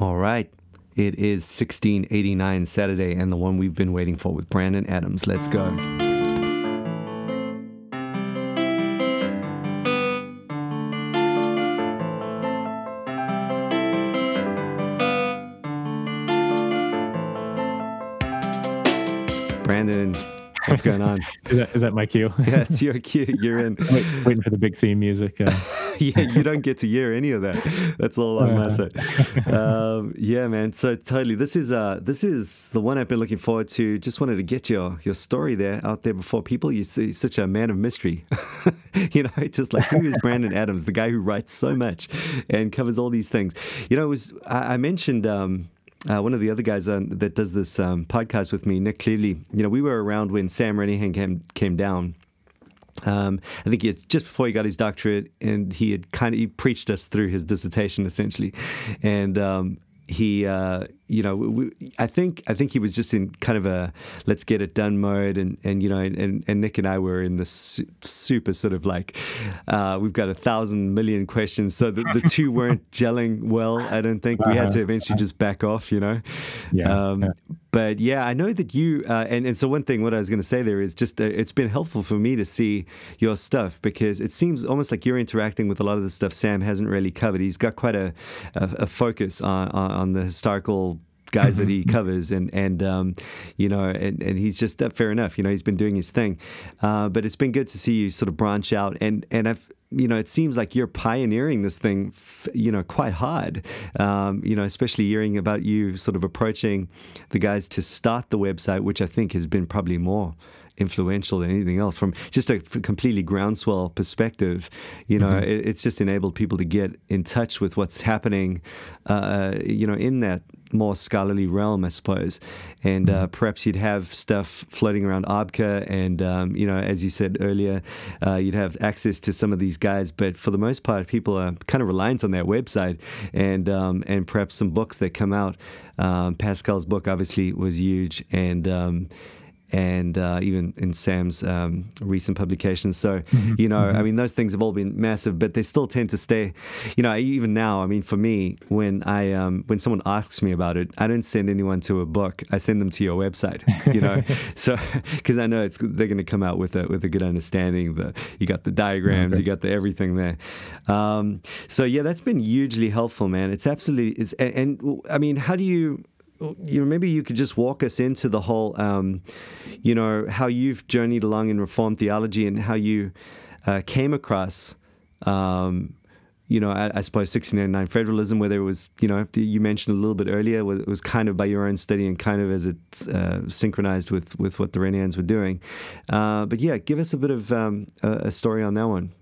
All right. It is 1689 Saturday and the one we've been waiting for with Brandon Adams. Let's go. That, is that my cue? yeah, it's your cue. You're in. Wait, waiting for the big theme music. Uh, yeah, you don't get to hear any of that. That's all on my side. Um, yeah, man. So totally, this is uh, this is the one I've been looking forward to. Just wanted to get your your story there out there before people. You see, such a man of mystery. you know, just like who is Brandon Adams, the guy who writes so much and covers all these things. You know, it was I, I mentioned. Um, uh, one of the other guys that does this um, podcast with me, Nick Clearly, you know, we were around when Sam Renihan came, came down. Um, I think he had, just before he got his doctorate, and he had kind of he preached us through his dissertation essentially, and um, he uh, you know, we, I think I think he was just in kind of a let's get it done mode, and and you know, and, and Nick and I were in this super sort of like uh, we've got a thousand million questions, so the, the two weren't gelling well. I don't think we had to eventually just back off, you know. Yeah. Um, yeah. But yeah, I know that you uh, and and so one thing what I was going to say there is just uh, it's been helpful for me to see your stuff because it seems almost like you're interacting with a lot of the stuff Sam hasn't really covered. He's got quite a a, a focus on on the historical guys that he mm-hmm. covers, and and um, you know, and, and he's just uh, fair enough. You know, he's been doing his thing, uh, but it's been good to see you sort of branch out, and and I've you know, it seems like you're pioneering this thing, you know, quite hard. Um, you know, especially hearing about you sort of approaching the guys to start the website, which I think has been probably more influential than anything else from just a completely groundswell perspective. You know, mm-hmm. it, it's just enabled people to get in touch with what's happening, uh, you know, in that more scholarly realm, I suppose. And uh, mm-hmm. perhaps you'd have stuff floating around ARBCA, and um, you know, as you said earlier, uh, you'd have access to some of these guys. But for the most part, people are kind of reliant on their website, and um, and perhaps some books that come out. Um, Pascal's book obviously was huge, and um, and uh, even in Sam's um, recent publications. So, mm-hmm, you know, mm-hmm. I mean, those things have all been massive, but they still tend to stay. You know, even now, I mean, for me, when I um, when someone asks me about it, I don't send anyone to a book. I send them to your website. You know, so because I know it's they're going to come out with a with a good understanding. The you got the diagrams, okay. you got the everything there. Um, so yeah, that's been hugely helpful, man. It's absolutely is, and, and I mean, how do you you know, maybe you could just walk us into the whole, um, you know, how you've journeyed along in Reformed theology and how you uh, came across, um, you know, I, I, suppose 1689 federalism, whether it was, you know, you mentioned a little bit earlier, it was kind of by your own study and kind of as it uh, synchronized with, with what the Renihans were doing. Uh, but yeah, give us a bit of um, a, a, story on that one.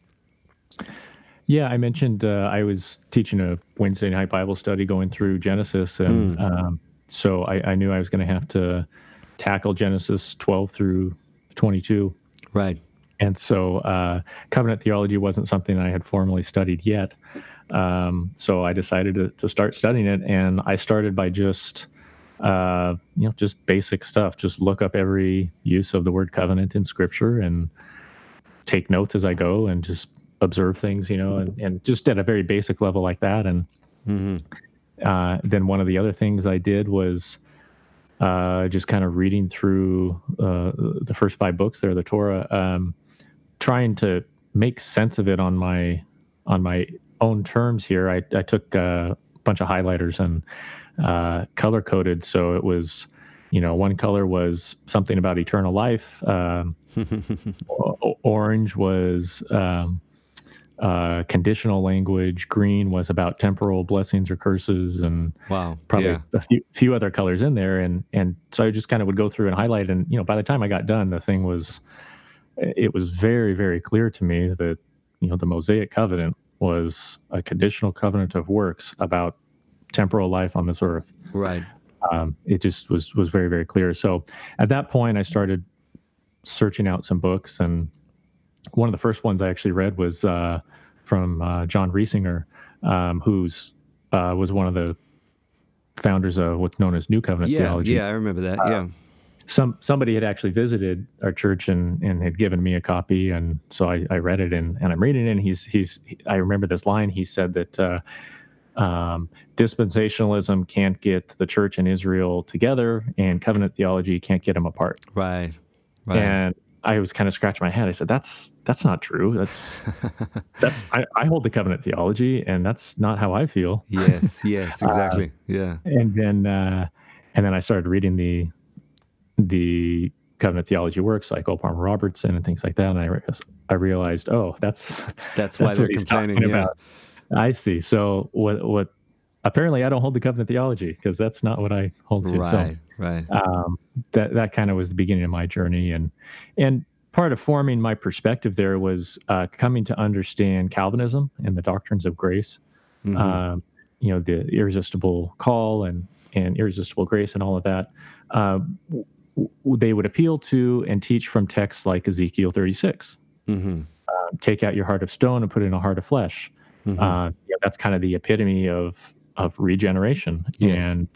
Yeah, I mentioned uh, I was teaching a Wednesday night Bible study going through Genesis, and mm so I, I knew I was going to have to tackle Genesis 12 through 22. Right. And so uh, covenant theology wasn't something I had formally studied yet. Um, so I decided to, to, start studying it, and I started by just, uh, you know, just basic stuff. Just look up every use of the word covenant in Scripture and take notes as I go, and just observe things, you know, and, and just at a very basic level like that. And mm-hmm. Uh, then one of the other things I did was uh, just kind of reading through uh, the first five books there, the Torah, um, trying to make sense of it on my on my own terms. Here, I, I took a bunch of highlighters and uh, color coded, so it was. You know, one color was something about eternal life. Um, orange was um, uh, conditional language. Green was about temporal blessings or curses, and wow, probably yeah. a few, few other colors in there. And and so I just kind of would go through and highlight. And you know, by the time I got done, the thing was, it was very very clear to me that you know the Mosaic covenant was a conditional covenant of works about temporal life on this earth. Right. Um, it just was was very very clear. So at that point, I started searching out some books and one of the first ones I actually read was uh, from uh, John Reisinger, um, who's uh, was one of the founders of what's known as New Covenant yeah, theology. Yeah, I remember that. Uh, yeah. Some somebody had actually visited our church and, and had given me a copy, and so I, I read it and, and I'm reading it. And he's he's I remember this line. He said that uh, um, dispensationalism can't get the church and Israel together, and covenant theology can't get them apart. Right. Right. And I was kind of scratching my head. I said, "That's that's not true. That's that's I, I hold the covenant theology, and that's not how I feel." yes. Yes. Exactly. Uh, yeah. And then uh, and then I started reading the the covenant theology works like O. Palmer Robertson and things like that, and I I realized, oh, that's that's why that's they're complaining yeah. about. I see. So what what apparently I don't hold the covenant theology because that's not what I hold to. Right, so, right. Um, that that kind of was the beginning of my journey, and and part of forming my perspective there was uh, coming to understand Calvinism and the doctrines of grace. Mm-hmm. Um, you know, the irresistible call and and irresistible grace and all of that. Uh, they would appeal to and teach from texts like Ezekiel 36. Mm-hmm. Uh, take out your heart of stone and put in a heart of flesh. Mm-hmm. Uh, yeah, that's kind of the epitome of of regeneration. Yes. And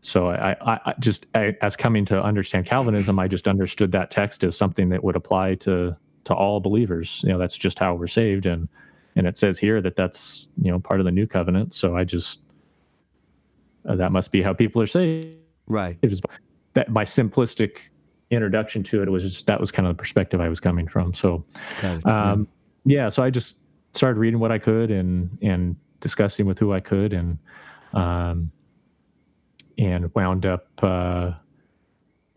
so I, I, I just I, as coming to understand Calvinism, I just understood that text as something that would apply to to all believers. You know, that's just how we're saved, and and it says here that that's you know part of the new covenant. So I just uh, that must be how people are saved. Right. It was that my simplistic introduction to it was just that was kind of the perspective I was coming from. So, um, yeah. yeah. So I just started reading what I could and and discussing with who I could and um, and wound up. Uh,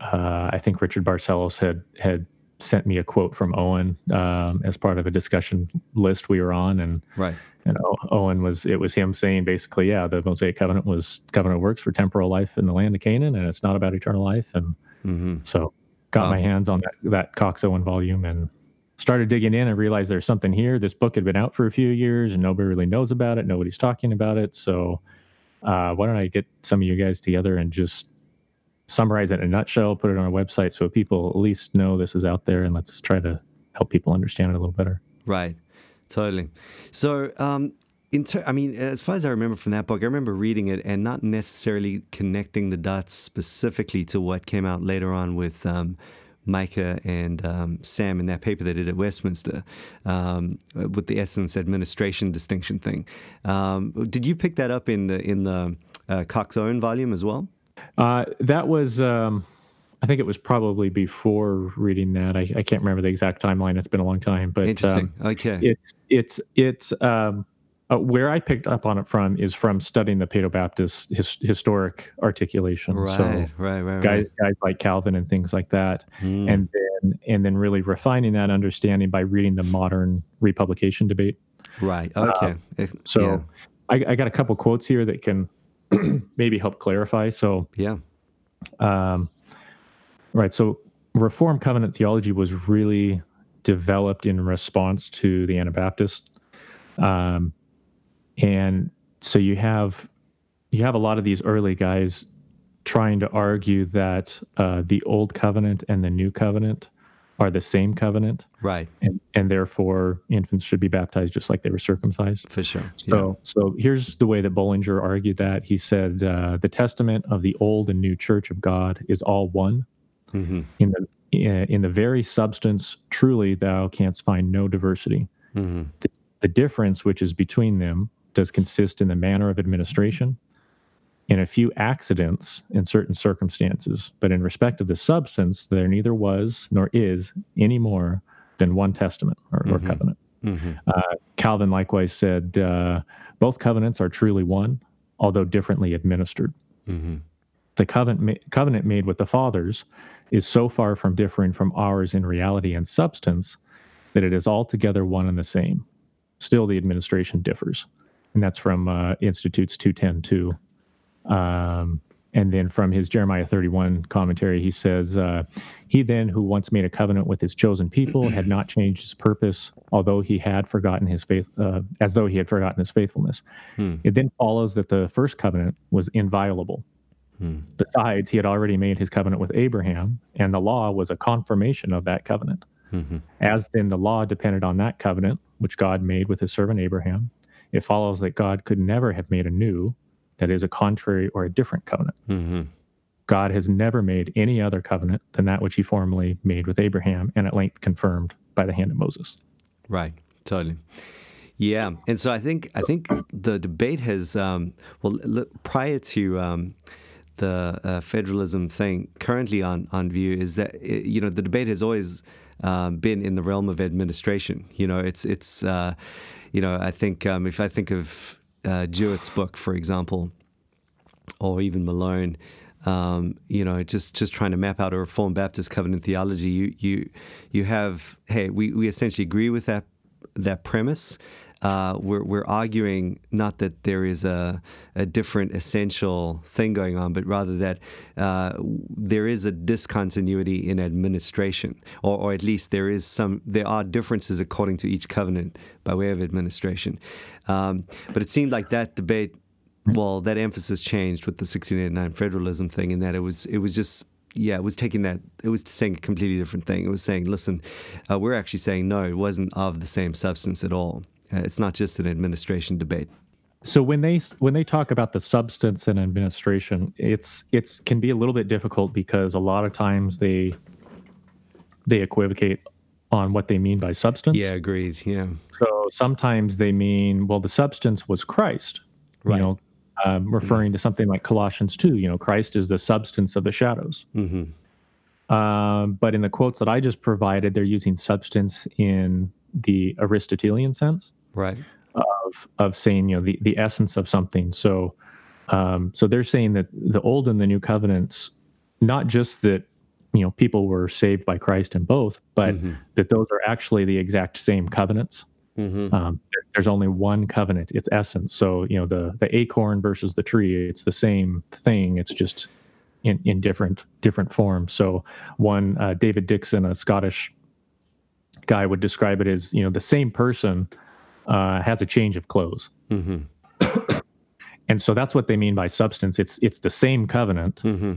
uh, I think Richard Barcellos had had sent me a quote from Owen um, as part of a discussion list we were on, and right. And Owen was it was him saying basically, yeah, the Mosaic covenant was covenant works for temporal life in the land of Canaan, and it's not about eternal life. And mm-hmm. so, got wow. my hands on that that Coxe Owen volume and started digging in and realized there's something here. This book had been out for a few years and nobody really knows about it. Nobody's talking about it. So, uh, why don't I get some of you guys together and just summarize it in a nutshell, put it on a website so people at least know this is out there, and let's try to help people understand it a little better. Right. Totally. So, um, in ter- I mean, as far as I remember from that book, I remember reading it and not necessarily connecting the dots specifically to what came out later on with um, Micah and um, Sam in that paper they did at Westminster um, with the essence administration distinction thing. Um, did you pick that up in the in the uh, Coxe Owen volume as well? Uh, that was. Um, I think it was probably before reading that. I, I, can't remember the exact timeline. It's been a long time, but interesting. Um, okay, it's it's it's um, uh, where I picked up on it from is from studying the Paedo-Baptist his, historic articulation. Right, so right, right, guys, right. guys like Calvin and things like that, mm. and then and then really refining that understanding by reading the modern republication debate. Right. Okay. Uh, so yeah. I, I, got a couple quotes here that can maybe help clarify. So yeah. Um, Right. So Reformed covenant theology was really developed in response to the Anabaptist. Um, and so you have you have a lot of these early guys trying to argue that uh, the old covenant and the new covenant are the same covenant, right? And, and therefore infants should be baptized just like they were circumcised. For sure. So, yeah. so here's the way that Bullinger argued that. He said uh, the testament of the old and new Church of God is all one, Mm-hmm. In the in the very substance, truly thou canst find no diversity. Mm-hmm. The, the difference which is between them does consist in the manner of administration, in a few accidents in certain circumstances, but in respect of the substance, there neither was nor is any more than one testament or, mm-hmm. or covenant. Mm-hmm. Uh, Calvin likewise said, uh, both covenants are truly one, although differently administered. Mm-hmm. The covenant, ma- covenant made with the fathers is so far from differing from ours in reality and substance that it is altogether one and the same. Still, the administration differs. And that's from uh, Institutes 210.2. Um, and then from his Jeremiah 31 commentary, he says, uh, He then who once made a covenant with his chosen people had not changed his purpose, although he had forgotten his faith, uh, as though he had forgotten his faithfulness. Hmm. It then follows that the first covenant was inviolable, Hmm. Besides, he had already made his covenant with Abraham, and the law was a confirmation of that covenant. Mm-hmm. As then the law depended on that covenant, which God made with his servant Abraham, it follows that God could never have made a new, that is, a contrary or a different covenant. Mm-hmm. God has never made any other covenant than that which he formerly made with Abraham and at length confirmed by the hand of Moses. Right, totally. Yeah, and so I think I think the debate has um, well prior to um, the uh, federalism thing currently on on view is that you know the debate has always um, been in the realm of administration. You know, it's it's uh, you know I think um, if I think of uh, Jewett's book, for example, or even Malone. Um, you know, just just trying to map out a Reformed Baptist covenant theology. You you you have hey, we, we essentially agree with that that premise. Uh, we're, we're arguing not that there is a, a different essential thing going on, but rather that uh, there is a discontinuity in administration, or, or at least there is some there are differences according to each covenant by way of administration. Um, but it seemed like that debate, well, that emphasis changed with the 1689 federalism thing, in that it was it was just yeah, it was taking that, it was saying a completely different thing. It was saying, listen, uh, we're actually saying, no, it wasn't of the same substance at all. Uh, it's not just an administration debate. So when they when they talk about the substance and administration, it's it's can be a little bit difficult because a lot of times they they equivocate on what they mean by substance. Yeah, agreed. Yeah. So sometimes they mean well, the substance was Christ. Right. You know, um, referring to something like Colossians two. You know, Christ is the substance of the shadows. Mm-hmm. Um, but in the quotes that I just provided, they're using substance in the Aristotelian sense right. of of saying you know the the essence of something. So um, so they're saying that the old and the new covenants not just that you know people were saved by christ in both but mm-hmm. that those are actually the exact same covenants. Mm-hmm. um, there's only one covenant. It's essence. So you know the the acorn versus the tree it's the same thing. It's just in, in different different forms. So one uh, david dickson a scottish guy would describe it as you know the same person uh, has a change of clothes. Mm-hmm. and so that's what they mean by substance. It's it's the same covenant. Mm-hmm.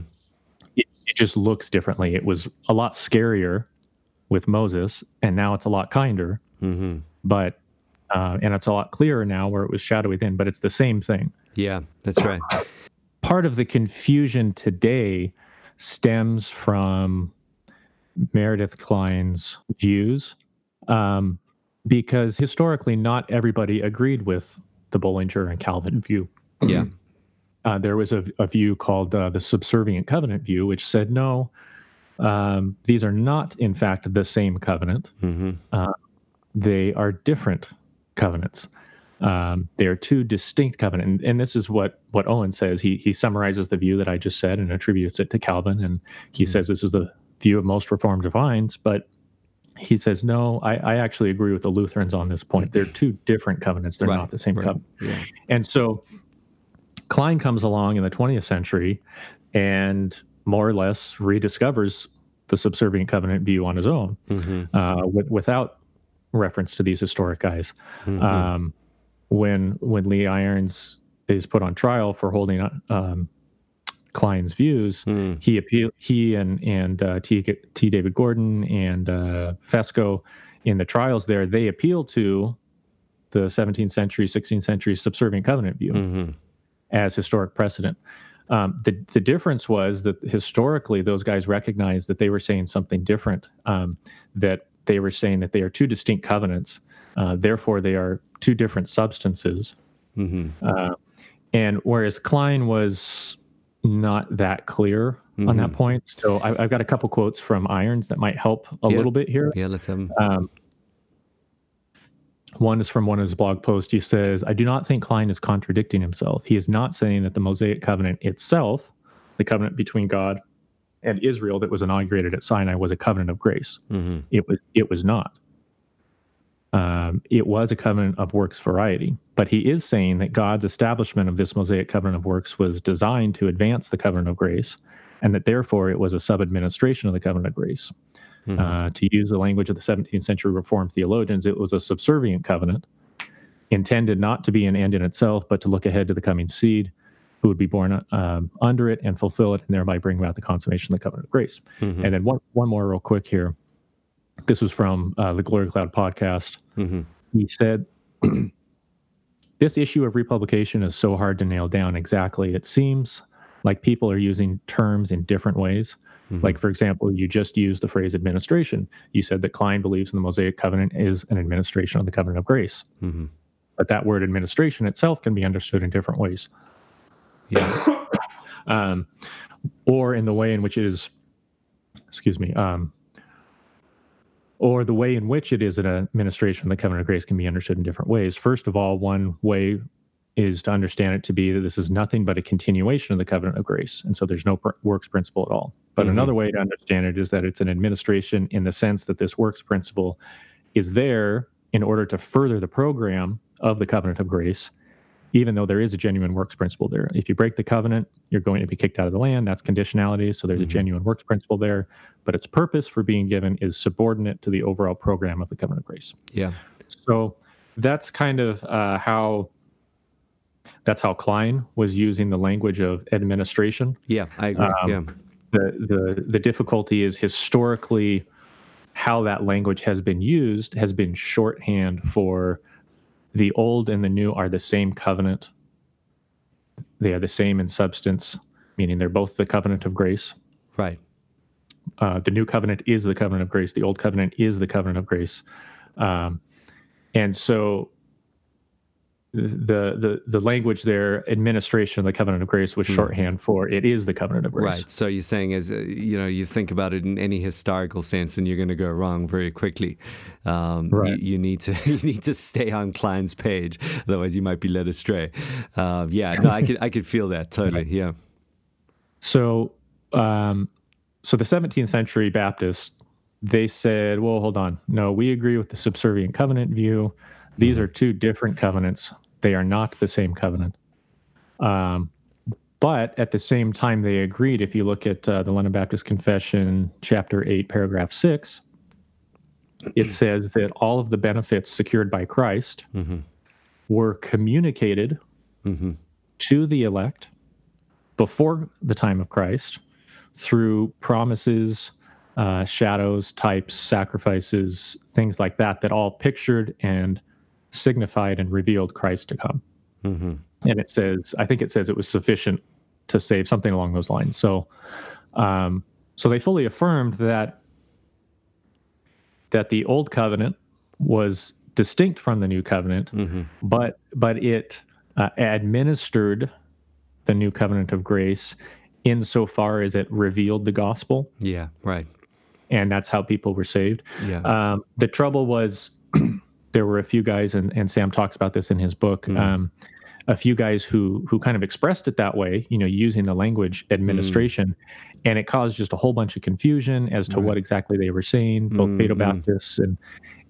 It, it just looks differently. It was a lot scarier with Moses, and now it's a lot kinder. Mm-hmm. But uh, and it's a lot clearer now where it was shadowy then. But it's the same thing. Yeah, that's right. Part of the confusion today stems from Meredith Kline's views. Um, because historically, not everybody agreed with the Bullinger and Calvin view. Yeah. Uh, there was a, a, view called uh, the subservient covenant view, which said no, um, these are not, in fact, the same covenant. Mm-hmm. Uh, they are different covenants. Um, they are two distinct covenants, and, and, this is what what Owen says. He he summarizes the view that I just said and attributes it to Calvin, and he mm-hmm. says this is the view of most Reformed divines. But he says, no, I, I, actually agree with the Lutherans on this point. They're two different covenants. They're right, not the same right, covenant. Yeah. And so Kline comes along in the 20th century and more or less rediscovers the subservient covenant view on his own mm-hmm. uh, w- without reference to these historic guys. Mm-hmm. Um, when when Lee Irons is put on trial for holding um, Kline's views, mm. he appeal he and and uh, T. T. David Gordon and uh, Fesko in the trials there they appeal to the 17th century, 16th century subservient covenant view mm-hmm. as historic precedent. Um, the the difference was that historically those guys recognized that they were saying something different. Um, that they were saying that they are two distinct covenants, uh, therefore they are two different substances. Mm-hmm. Uh, and whereas Kline was not that clear mm-hmm. on that mm-hmm. point. So I, have got a couple quotes from Irons that might help a yeah. little bit here. Yeah, let's have them. Um, one is from one of his blog posts. He says, I do not think Kline is contradicting himself. He is not saying that the Mosaic covenant itself, the covenant between God and Israel that was inaugurated at Sinai, was a covenant of grace. Mm-hmm. It was it was not. Um, it was a covenant of works variety. But he is saying that God's establishment of this Mosaic covenant of works was designed to advance the covenant of grace, and that therefore it was a sub administration of the covenant of grace. Mm-hmm. Uh, to use the language of the 17th century Reformed theologians, it was a subservient covenant intended not to be an end in itself, but to look ahead to the coming seed who would be born um, under it and fulfill it, and thereby bring about the consummation of the covenant of grace. Mm-hmm. And then one, one more, real quick here. This was from uh, the Glory Cloud podcast. Mm-hmm. He said, this issue of republication is so hard to nail down exactly. It seems like people are using terms in different ways. Mm-hmm. Like, for example, you just used the phrase administration. You said that Kline believes in the Mosaic covenant is an administration of the covenant of grace. Mm-hmm. but that word administration itself can be understood in different ways. Yeah. um, or in the way in which it is, excuse me, um, or the way in which it is an administration of the covenant of grace can be understood in different ways. First of all, one way is to understand it to be that this is nothing but a continuation of the covenant of grace. And so there's no pr- works principle at all. But mm-hmm. another way to understand it is that it's an administration in the sense that this works principle is there in order to further the program of the covenant of grace, even though there is a genuine works principle there. If you break the covenant, you're going to be kicked out of the land. That's conditionality. So there's mm-hmm. a genuine works principle there. But its purpose for being given is subordinate to the overall program of the covenant of grace. Yeah. So that's kind of uh, how that's how Kline was using the language of administration. Yeah, I agree. Um, yeah. The, the the difficulty is historically how that language has been used has been shorthand for the old and the new are the same covenant. They are the same in substance, meaning they're both the covenant of grace. Right. Uh, the new covenant is the covenant of grace. The old covenant is the covenant of grace. Um, and so the the the language there administration of the covenant of grace was hmm. shorthand for it is the covenant of grace. Right. So you're saying as uh, you know you think about it in any historical sense and you're going to go wrong very quickly. Um, right. you, you, need to you need to stay on Kline's page otherwise you might be led astray. Uh, yeah no I could I could feel that totally right. yeah. So um, so the 17th century Baptists they said well hold on. No we agree with the subservient covenant view these are two different covenants they are not the same covenant. Um, but at the same time, they agreed. If you look at uh, the London Baptist Confession, chapter 8, paragraph 6, it says that all of the benefits secured by Christ mm-hmm. were communicated mm-hmm. to the elect before the time of Christ through promises, uh, shadows, types, sacrifices, things like that, that all pictured and signified and revealed Christ to come. Mm-hmm. And it says, I think it says it was sufficient to save something along those lines. So, um, so they fully affirmed that that the old covenant was distinct from the new covenant, mm-hmm. but but it uh, administered the new covenant of grace insofar as it revealed the gospel. Yeah, right. And that's how people were saved. Yeah. Um, the trouble was there were a few guys, and, and Sam talks about this in his book. Mm. Um, a few guys who who kind of expressed it that way, you know, using the language administration, mm. and it caused just a whole bunch of confusion as to right. what exactly they were saying, both mm, mm. Baptists and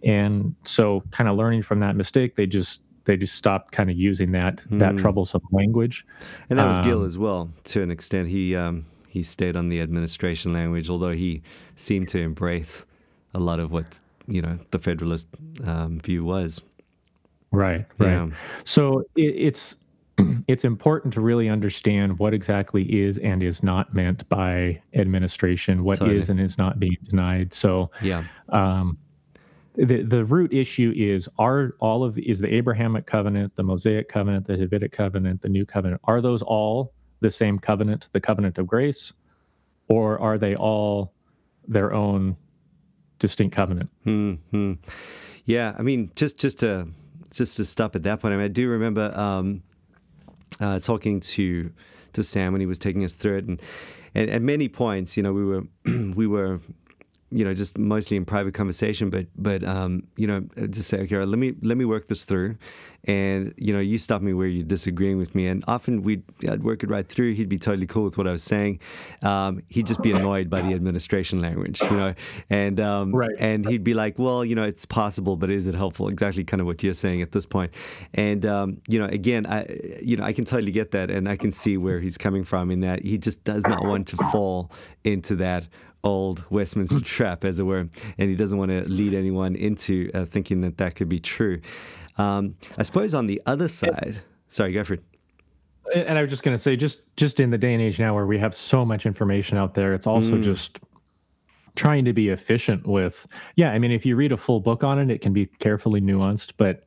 and so kind of learning from that mistake, they just they just stopped kind of using that mm. that troublesome language. And that was um, Gill as well, to an extent. He um, he stayed on the administration language, although he seemed to embrace a lot of what you know the Federalist um, view was. Right, right. Yeah. So it, it's it's important to really understand what exactly is and is not meant by administration, What totally. is and is not being denied. So yeah. Um, the the root issue is are all of the, is the Abrahamic covenant, the Mosaic covenant, the Davidic covenant, the new covenant, are those all the same covenant, the covenant of grace, or are they all their own distinct covenant. Hmm. Yeah, I mean, just just to just to stop at that point, I mean, I do remember um, uh, talking to to Sam when he was taking us through it, and, and at many points, you know, we were we were you know, just mostly in private conversation, but but um, you know, just say, okay, let me let me work this through, and you know, you stop me where you're disagreeing with me, and often we'd I'd work it right through. He'd be totally cool with what I was saying. Um, he'd just be annoyed by the administration language, you know, and um, right. and he'd be like, well, you know, it's possible, but is it helpful? Exactly, kind of what you're saying at this point, and um, you know, again, I you know, I can totally get that, and I can see where he's coming from in that he just does not want to fall into that old Westminster trap, as it were, and he doesn't want to lead anyone into uh, thinking that that could be true. Um, I suppose on the other side, sorry, go for it. And I was just going to say, just just in the day and age now where we have so much information out there, it's also mm. just trying to be efficient with. Yeah, I mean, if you read a full book on it, it can be carefully nuanced, but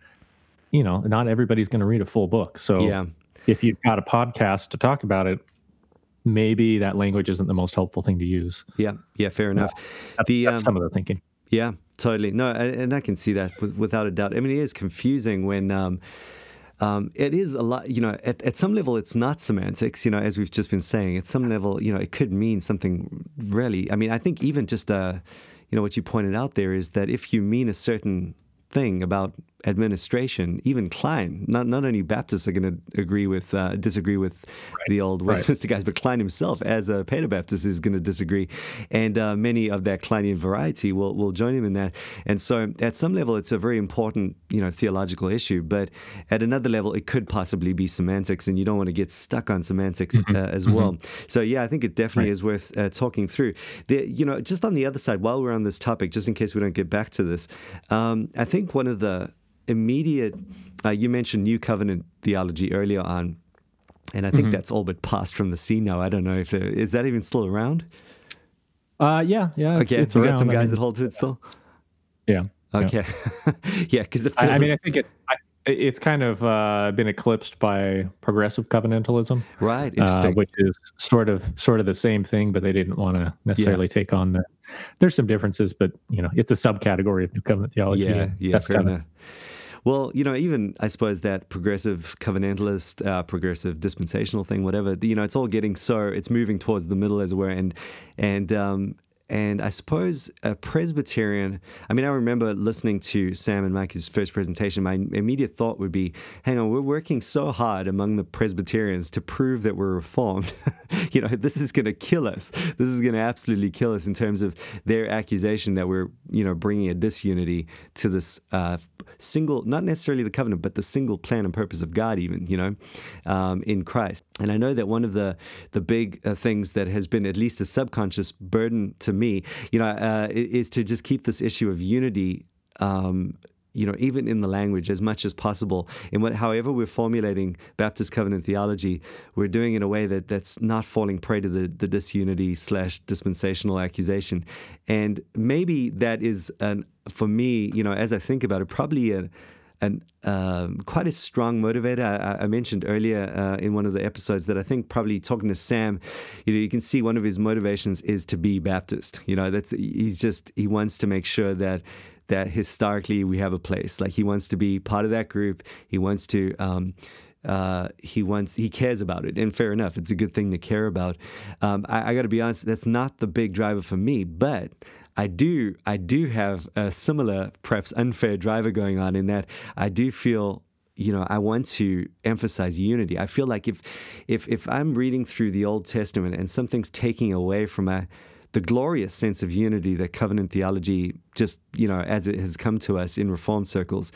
you know, not everybody's going to read a full book. So yeah. if you've got a podcast to talk about it, maybe that language isn't the most helpful thing to use. Yeah, yeah, fair enough. that's, the, that's um, some of the thinking. Yeah, totally. No, and I can see that without a doubt. I mean, it is confusing when. Um, um, it is a lot, you know, at, at some level, it's not semantics, you know, as we've just been saying. At some level, you know, it could mean something really. I mean, I think even just, uh, you know, what you pointed out there is that if you mean a certain thing about administration, even Kline, not not only Baptists are going to agree with uh, disagree with right. the old Westminster right. guys, but Kline himself, as a Paedo-Baptist, is going to disagree, and uh, many of that Klinean variety will will join him in that. And so, at some level, it's a very important you know theological issue, but at another level, it could possibly be semantics, and you don't want to get stuck on semantics mm-hmm. uh, as mm-hmm. well. So, yeah, I think it definitely right. is worth uh, talking through. The, you know, just on the other side, while we're on this topic, just in case we don't get back to this, um, I think one of the immediate, uh, you mentioned New Covenant theology earlier on, and I think mm-hmm. that's all but passed from the scene now. I don't know if there, is that even still around. Uh, yeah, yeah. It's, okay, it's we got some guys I mean, that hold to it still. Yeah. Okay. yeah, because I, I, mean, I think it. I, it's kind of uh, been eclipsed by progressive covenantalism, right? Uh, which is sort of sort of the same thing, but they didn't want to necessarily yeah. take on the. There's some differences, but you know, it's a subcategory of New Covenant theology. Yeah, yeah, that's fair enough. Well, you know, even I suppose that progressive covenantalist, uh, progressive dispensational thing, whatever, you know, it's all getting so it's moving towards the middle, as it were, and and um, and I suppose a Presbyterian, I mean, I remember listening to Sam and Mike's first presentation. My immediate thought would be hang on, we're working so hard among the Presbyterians to prove that we're reformed. you know, this is going to kill us. This is going to absolutely kill us in terms of their accusation that we're, you know, bringing a disunity to this uh, single, not necessarily the covenant, but the single plan and purpose of God, even, you know, um, in Christ. And I know that one of the, the big uh, things that has been at least a subconscious burden to me, you know, uh, is to just keep this issue of unity um, you know, even in the language as much as possible. In what, however, we're formulating Baptist covenant theology, we're doing it in a way that that's not falling prey to the, the disunity slash dispensational accusation. And maybe that is, an, for me, you know, as I think about it, probably a, an um, quite a strong motivator. I, I mentioned earlier uh, in one of the episodes that I think probably talking to Sam, you know, you can see one of his motivations is to be Baptist. You know, that's he's just he wants to make sure that that historically we have a place. Like he wants to be part of that group. He wants to. Um, uh, he wants he cares about it, and fair enough. It's a good thing to care about. Um, I, I got to be honest, that's not the big driver for me, but I do I do have a similar, perhaps unfair driver going on in that I do feel you know I want to emphasize unity. I feel like if if if I'm reading through the Old Testament and something's taking away from the glorious sense of unity that covenant theology just you know as it has come to us in reform circles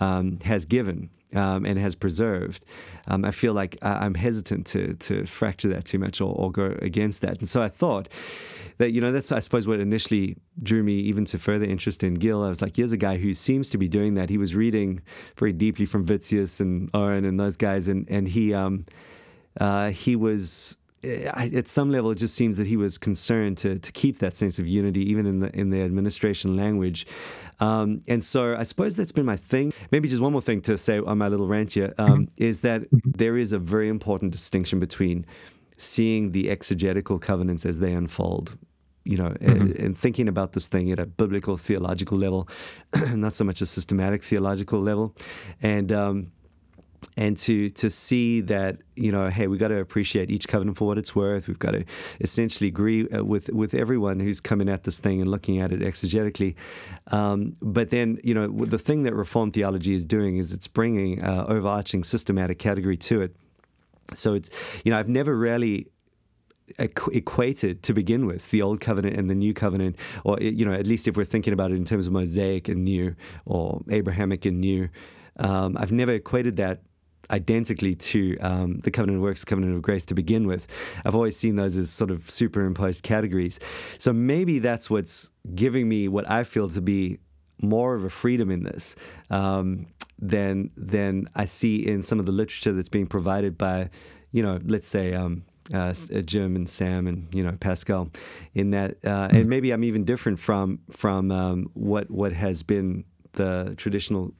um, has given um, and has preserved. Um, I feel like I, am hesitant to to fracture that too much or, or, go against that. And so I thought that you know that's I suppose what initially drew me even to further interest in Gill. I was like, here's a guy who seems to be doing that. He was reading very deeply from Witsius and Owen and those guys, and and he um, uh, he was at some level, it just seems that he was concerned to to keep that sense of unity, even in the in the administration language. Um, and so, I suppose that's been my thing. Maybe just one more thing to say on my little rant here um, is that there is a very important distinction between seeing the exegetical covenants as they unfold you know, mm-hmm. and, and, thinking about this thing at a biblical theological level, not so much a systematic theological level, and um, and to to see that you know hey we got to appreciate each covenant for what it's worth. We've got to essentially agree uh, with with everyone who's coming at this thing and looking at it exegetically. Um, but then you know the thing that reformed theology is doing is it's bringing uh, overarching systematic category to it. So it's you know I've never really equated to begin with the old covenant and the new covenant or you know at least if we're thinking about it in terms of mosaic and new or abrahamic and new um, I've never equated that identically to um, the covenant of works, covenant of grace to begin with. I've always seen those as sort of superimposed categories. So maybe that's what's giving me what I feel to be more of a freedom in this um, than than I see in some of the literature that's being provided by, you know, let's say. Uh, uh Jim and Sam and you know Pascal, in that, uh, and maybe I'm even different from from um, what what has been the traditional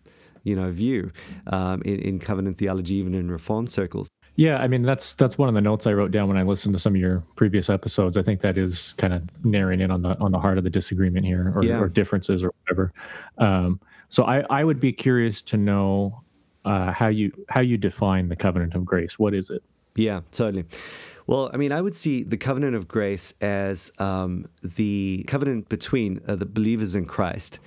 you know, view um, in, in covenant theology, even in reform circles. Yeah, I mean that's that's one of the notes I wrote down when I listened to some of your previous episodes. I think that is kind of narrowing in on the on the heart of the disagreement here, or, yeah. or differences, or whatever. Um, so I, I would be curious to know uh, how you how you define the covenant of grace. What is it? Yeah, totally. Well, I mean, I would see the covenant of grace as um, the covenant between uh, the believers in Christ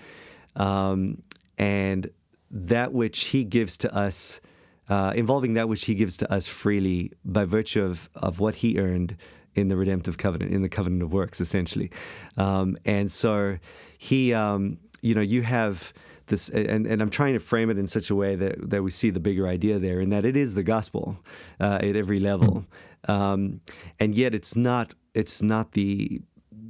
um, and that which He gives to us, uh, involving that which He gives to us freely by virtue of, of what He earned in the redemptive covenant, in the covenant of works, essentially. Um, and so He, um, you know, you have this, and, and I'm trying to frame it in such a way that, that we see the bigger idea there, in that it is the gospel uh, at every level. Mm-hmm. Um, and yet it's not it's not the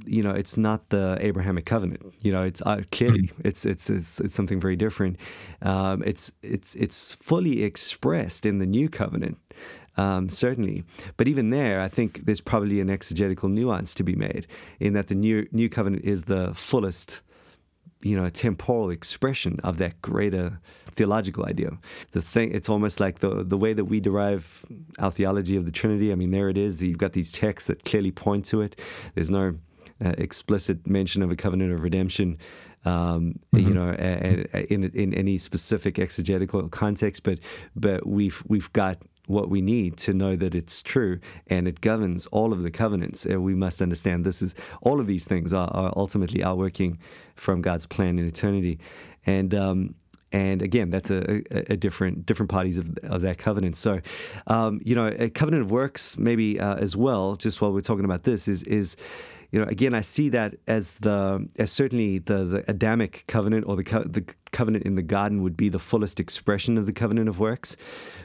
you know it's not the Abrahamic covenant. You know, it's uh, clearly mm-hmm. it's, it's, it's it's something very different. Um, it's it's it's fully expressed in the new covenant. Um, certainly. But even there, I think there's probably an exegetical nuance to be made in that the new new covenant is the fullest you know, a temporal expression of that greater theological idea. The thing, it's almost like the the way that we derive our theology of the Trinity. I mean, there it is. You've got these texts that clearly point to it. There's no uh, explicit mention of a covenant of redemption. Um, mm-hmm. You know, in in any specific exegetical context, but but we've we've got what we need to know that it's true and it governs all of the covenants. And we must understand this is all of these things are, are ultimately outworking from God's plan in eternity. And um, and again, that's a, a, a, different different parties of, of that covenant. So, um, you know, a covenant of works maybe uh, as well. Just while we're talking about this, is is you know, again, I see that as the as certainly the the Adamic covenant or the co- the covenant in the garden would be the fullest expression of the covenant of works.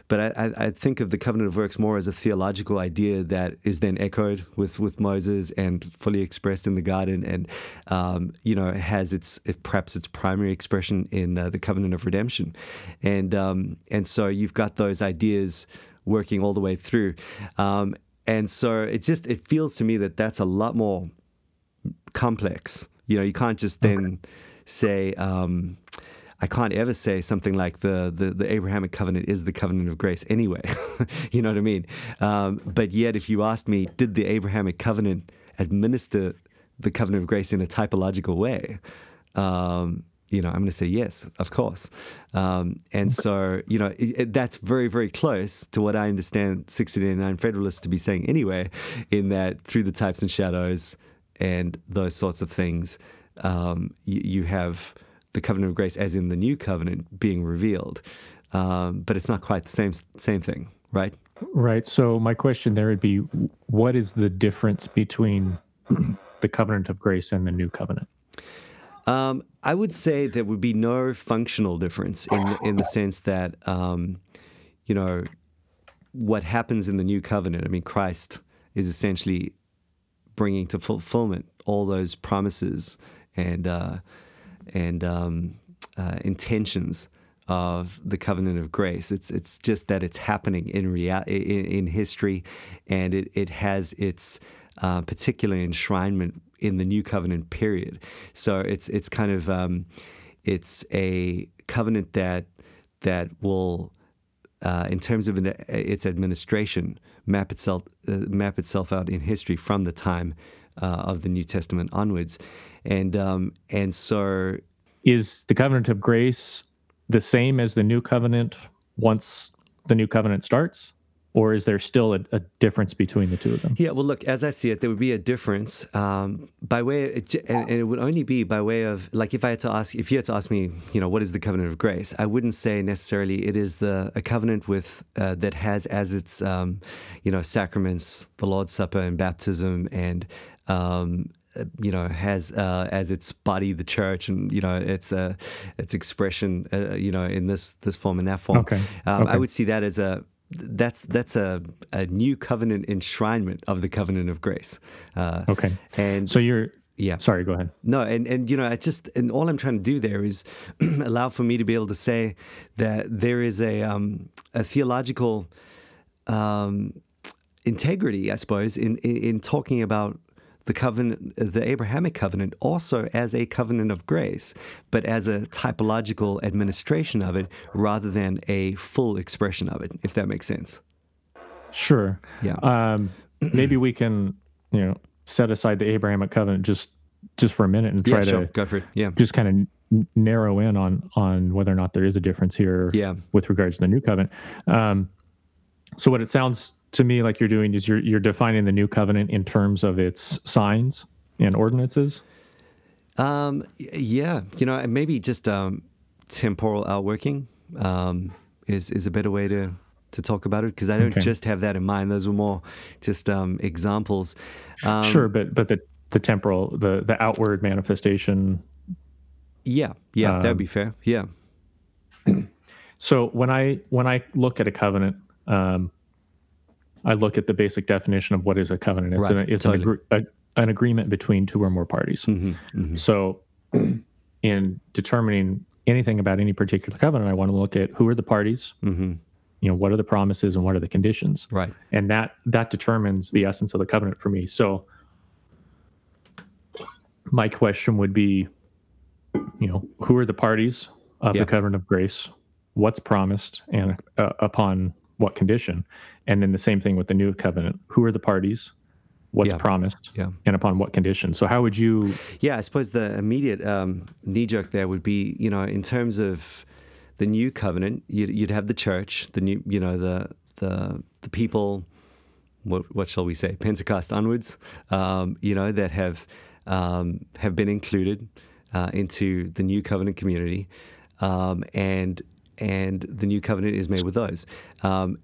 But I, I, think of the covenant of works more as a theological idea that is then echoed with, with Moses and fully expressed in the garden, and um, you know has its perhaps its primary expression in uh, the covenant of redemption, and um, and so you've got those ideas working all the way through. Um, and so it's just it feels to me that that's a lot more complex. You know, you can't just then okay. say. Um, I can't ever say something like the, the, the Abrahamic covenant is the covenant of grace anyway. you know what I mean? Um, but yet, if you asked me, did the Abrahamic covenant administer the covenant of grace in a typological way? Um, you know, I'm going to say yes, of course. Um, and so, you know, it, it, that's very, very close to what I understand 1689 Federalists to be saying anyway, in that through the types and shadows and those sorts of things, um, you, you, have the covenant of grace, as in the new covenant, being revealed. Um, but it's not quite the same same thing, right? Right. So my question there would be, what is the difference between the covenant of grace and the new covenant? Um, I would say there would be no functional difference in in the sense that um, you know what happens in the new covenant. I mean, Christ is essentially bringing to fulfillment all those promises and uh, and um, uh, intentions of the covenant of grace. It's it's just that it's happening in real in, in history, and it it has its uh, particular enshrinement in the new covenant period. So it's it's kind of um, it's a covenant that that will, uh, in terms of its administration, map itself uh, map itself out in history from the time uh, of the New Testament onwards, and um, and so is the covenant of grace the same as the new covenant once the new covenant starts? Or is there still a, a, difference between the two of them? Yeah, well, look, as I see it, there would be a difference um, by way, of, and, and, it would only be by way of, like, if I had to ask, if you had to ask me, you know, what is the covenant of grace? I wouldn't say necessarily it is the a covenant with uh, that has as its, um, you know, sacraments, the Lord's Supper and baptism, and um, you know has uh, as its body the church and you know its uh, its expression uh, you know in this this form and that form okay. Um, okay. I would see that as a that's that's a, a new covenant enshrinement of the covenant of grace. Uh, okay. And so you're yeah. Sorry, go ahead. No, and and you know, I just and all I'm trying to do there is allow for me to be able to say that there is a um, a theological um, integrity, I suppose, in, in, in talking about the covenant, the Abrahamic covenant, also as a covenant of grace, but as a typological administration of it rather than a full expression of it, if that makes sense. Sure. Yeah. Um, maybe we can, you know, set aside the Abrahamic covenant just just for a minute and try yeah, sure. to Go for it. Yeah. just kind of narrow in on on whether or not there is a difference here Yeah. with regards to the new covenant. Um, so what it sounds to me like you're doing is you're you're defining the new covenant in terms of its signs and ordinances. Um, yeah, you know, maybe just um, temporal outworking um, is is a better way to to talk about it because I don't Okay. just have that in mind. Those were more just um, examples. Um, sure, but but the the temporal the the outward manifestation. Yeah, yeah, that'd Um, be fair. Yeah, So when I when I look at a covenant, um, I look at the basic definition of what is a covenant. It's Right, an it's totally. an, agree, a, an agreement between two or more parties. hmm hmm So, in determining anything about any particular covenant, I want to look at who are the parties, hmm you know, what are the promises and what are the conditions, right. and that that determines the essence of the covenant for me. So, my question would be, you know, who are the parties of Yeah. the covenant of grace? What's promised and uh, upon what condition? And then the same thing with the new covenant. Who are the parties? What's Yeah. promised Yeah. and upon what condition? So, how would you Yeah, I suppose the immediate um, knee jerk there would be, you know, in terms of the new covenant, you'd, you'd have the church, the new, you know, the the the people. What what shall we say? Pentecost onwards, um, you know, that have um, have been included uh, into the new covenant community, um, and and the new covenant is made with those. Um,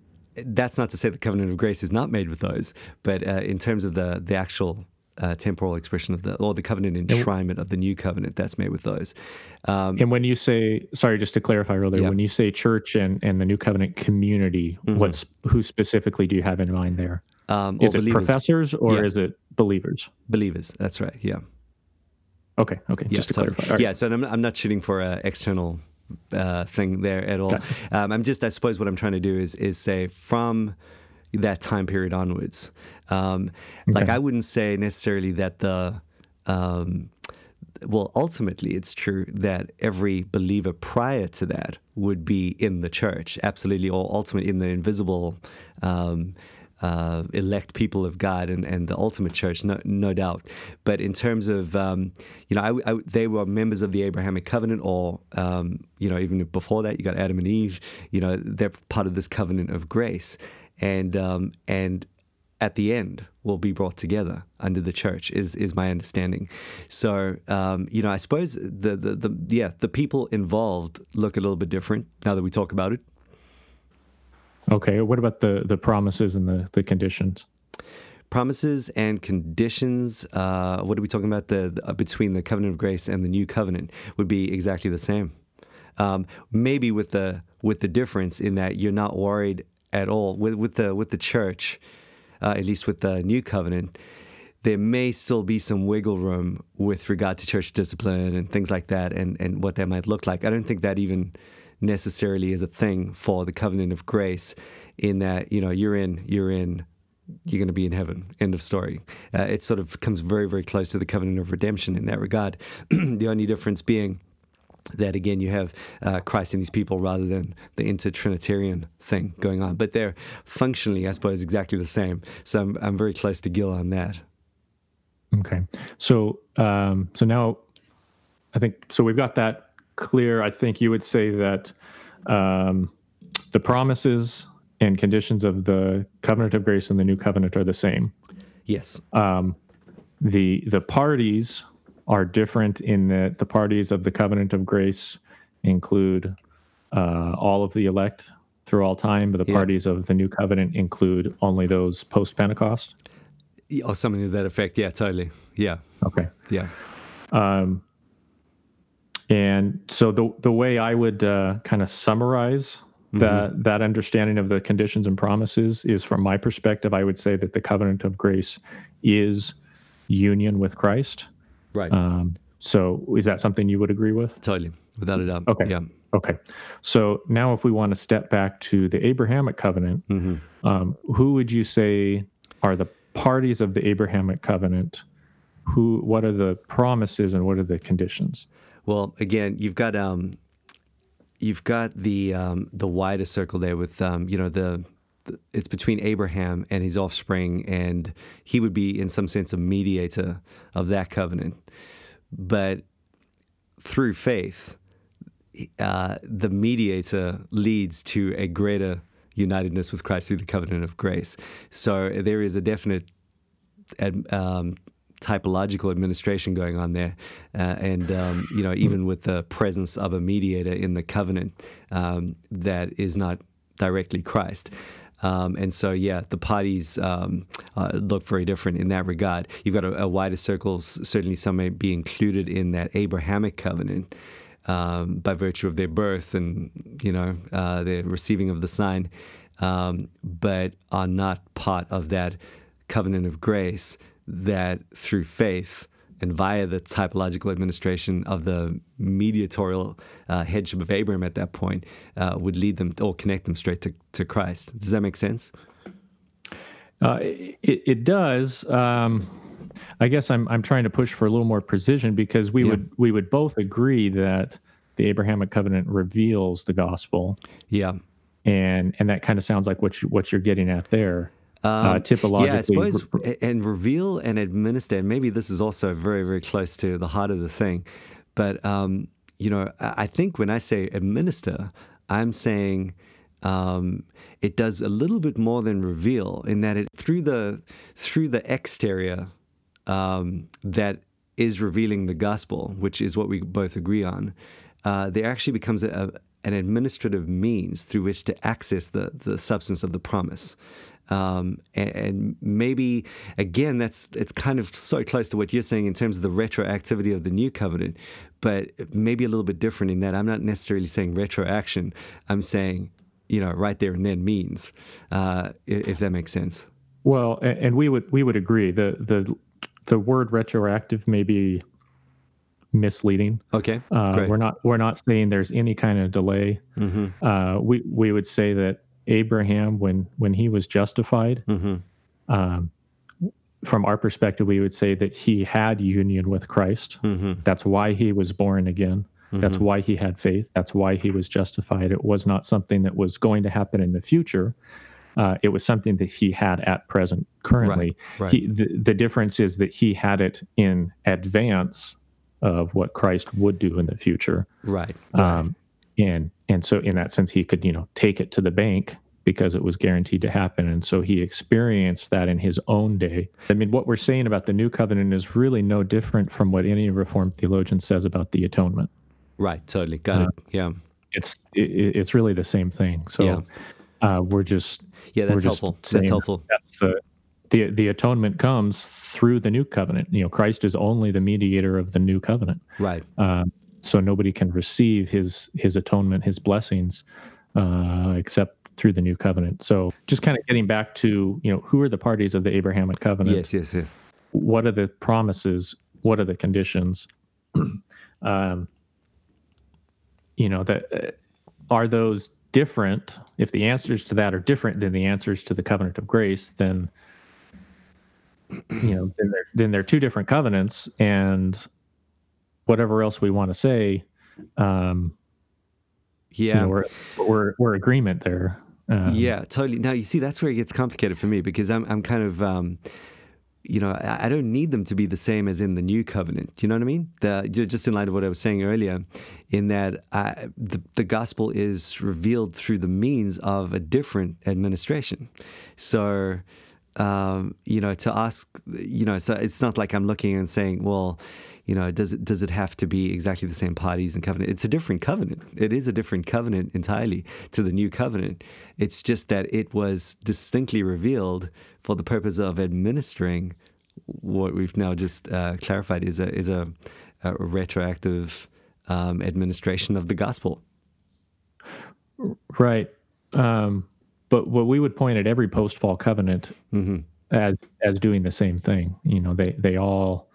that's not to say the covenant of grace is not made with those, but uh, in terms of the the actual uh, temporal expression of the or the covenant enshrinement of the new covenant, that's made with those. Um, And when you say, sorry, just to clarify earlier, Yeah. when you say church and, and the New Covenant community, what's who specifically do you have in mind there? um, Is it believers, professors or Yeah. is it believers? believers. That's right. Yeah. Okay, okay, Yeah, just to totally. clarify. Right. Yeah, so I'm, I'm not shooting for an external uh, thing there at all. Um, I'm just, I suppose, what I'm trying to do is is say from that time period onwards. Um, Like I wouldn't say necessarily that the um, well, ultimately, it's true that every believer prior to that would be in the church, absolutely, or ultimately in the invisible, um, uh, elect people of God and, and the ultimate church, no, no doubt. But in terms of, um, you know, I, I, they were members of the Abrahamic covenant, or, um, you know, even before that, you got Adam and Eve, you know, they're part of this covenant of grace. And, um, and at the end will be brought together under the church is is my understanding so um, you know i suppose the, the the yeah the people involved look a little bit different now that we talk about it Okay. What about the the promises and the the conditions? promises and conditions uh, what are we talking about the, the uh, between the covenant of grace and the new covenant would be exactly the same um, maybe with the with the difference in that you're not worried at all with with the with the church uh, at least with the new covenant there may still be some wiggle room with regard to church discipline and things like that and, and what that might look like. I don't think that even necessarily is a thing for the covenant of grace in that, you know, you're in, you're in, you're going to be in heaven. End of story. Uh, it sort of comes very, very close to the covenant of redemption in that regard. the only difference being that again you have uh, Christ in these people rather than the inter-Trinitarian thing going on. But they're functionally, I suppose, exactly the same. So I'm, I'm very close to Gil on that. Okay. So um, so now I think so we've got that clear. I think you would say that um, the promises and conditions of the covenant of grace and the new covenant are the same. Yes. Um, the the parties are different in that the parties of the covenant of grace include uh, all of the elect through all time, but the Yeah. parties of the new covenant include only those post Pentecost. Or something to that effect. Yeah, totally. Yeah. Okay. Yeah. Um, and so the the way I would uh, kind of summarize that that understanding of the conditions and promises is, from my perspective, I would say that the covenant of grace is union with Christ. Right. Um, so is that something you would agree with? totally. Without a doubt. Okay. Yeah. Okay. So now, if we want to step back to the Abrahamic covenant, hmm um, who would you say are the parties of the Abrahamic covenant? Who? What are the promises and what are the conditions? Well, again, you've got um, you've got the um, the wider circle there with um, you know the it's between Abraham and his offspring, and he would be, in some sense, a mediator of that covenant. But through faith, uh, the mediator leads to a greater unitedness with Christ through the covenant of grace. So there is a definite um, typological administration going on there, uh, and um, you know even with the presence of a mediator in the covenant um, that is not directly Christ. Um, and so, yeah, the parties um, uh, look very different in that regard. You've got a, a, wider circle. Certainly, some may be included in that Abrahamic covenant um, by virtue of their birth and you know uh, their receiving of the sign, um, but are not part of that covenant of grace that through faith and via the typological administration of the mediatorial uh, headship of Abraham at that point uh, would lead them or connect them straight to, to Christ. Does that make sense? Uh, it, it, does. Um, I guess I'm I'm trying to push for a little more precision because we yeah. would we would both agree that the Abrahamic covenant reveals the gospel. Yeah. And and that kind of sounds like what you, what you're getting at there. Uh, um, uh, typologically. Yeah, I suppose, and reveal and administer. And maybe this is also very, very close to the heart of the thing. But, um, you know, I think when I say administer, I'm saying um, it does a little bit more than reveal in that it through the through the exterior um, that is revealing the gospel, which is what we both agree on. Uh, there actually becomes a, an administrative means through which to access the, the substance of the promise. Um, and, and, maybe again, that's it's kind of so close to what you're saying in terms of the retroactivity of the new covenant, but maybe a little bit different in that I'm not necessarily saying retroaction. I'm saying, you know, right there and then means, uh, if that makes sense. Well, and we would we would agree the the the word retroactive may be misleading. Okay, uh, we're not we're not saying there's any kind of delay. Mm-hmm. Uh, we we would say that Abraham when when he was justified. Mm-hmm. Um, from our perspective, we would say that he had union with Christ. Mm-hmm. That's why he was born again. That's mm-hmm. why he had faith. That's why he was justified. It was not something that was going to happen in the future. Uh, it was something that he had at present, currently. Right, right. He, the, the difference is that he had it in advance of what Christ would do in the future. Right. right. Um, and and so in that sense he could you know take it to the bank because it was guaranteed to happen. And so he experienced that in his own day. I mean what we're saying about the new covenant is really no different from what any reformed theologian says about the atonement. Right. Totally. Got uh, it yeah. it's it, it's really the same thing. So yeah. uh, we're just yeah that's helpful. That's helpful. that's the the the atonement comes through the new covenant you know christ is only the mediator of the new covenant right um, so nobody can receive his his atonement, his blessings, uh, except through the new covenant. So just kind of getting back to you know who are the parties of the Abrahamic covenant? Yes, yes, yes. What are the promises? What are the conditions? um, you know that uh, are those different? If the answers to that are different than the answers to the covenant of grace, then you know then they're, then they're two different covenants and whatever else we want to say, um, yeah, you know, we're, we're, we're agreement there. Um, yeah, totally. Now you see, that's where it gets complicated for me because I'm I'm kind of. Um, you know, I, I don't need them to be the same as in the new covenant. You know what I mean? The, just in light of what I was saying earlier, in that I, the, the gospel is revealed through the means of a different administration. So, um, you know, to ask, you know, so it's not like I'm looking and saying, well, you know, does it does it have to be exactly the same parties and covenant? It's a different covenant. It is a different covenant entirely to the new covenant. It's just that it was distinctly revealed for the purpose of administering what we've now just uh, clarified is a is a, a retroactive um, administration of the gospel. Right. Um, but what we would point at every post fall covenant mm-hmm. as as doing the same thing. You know, they they all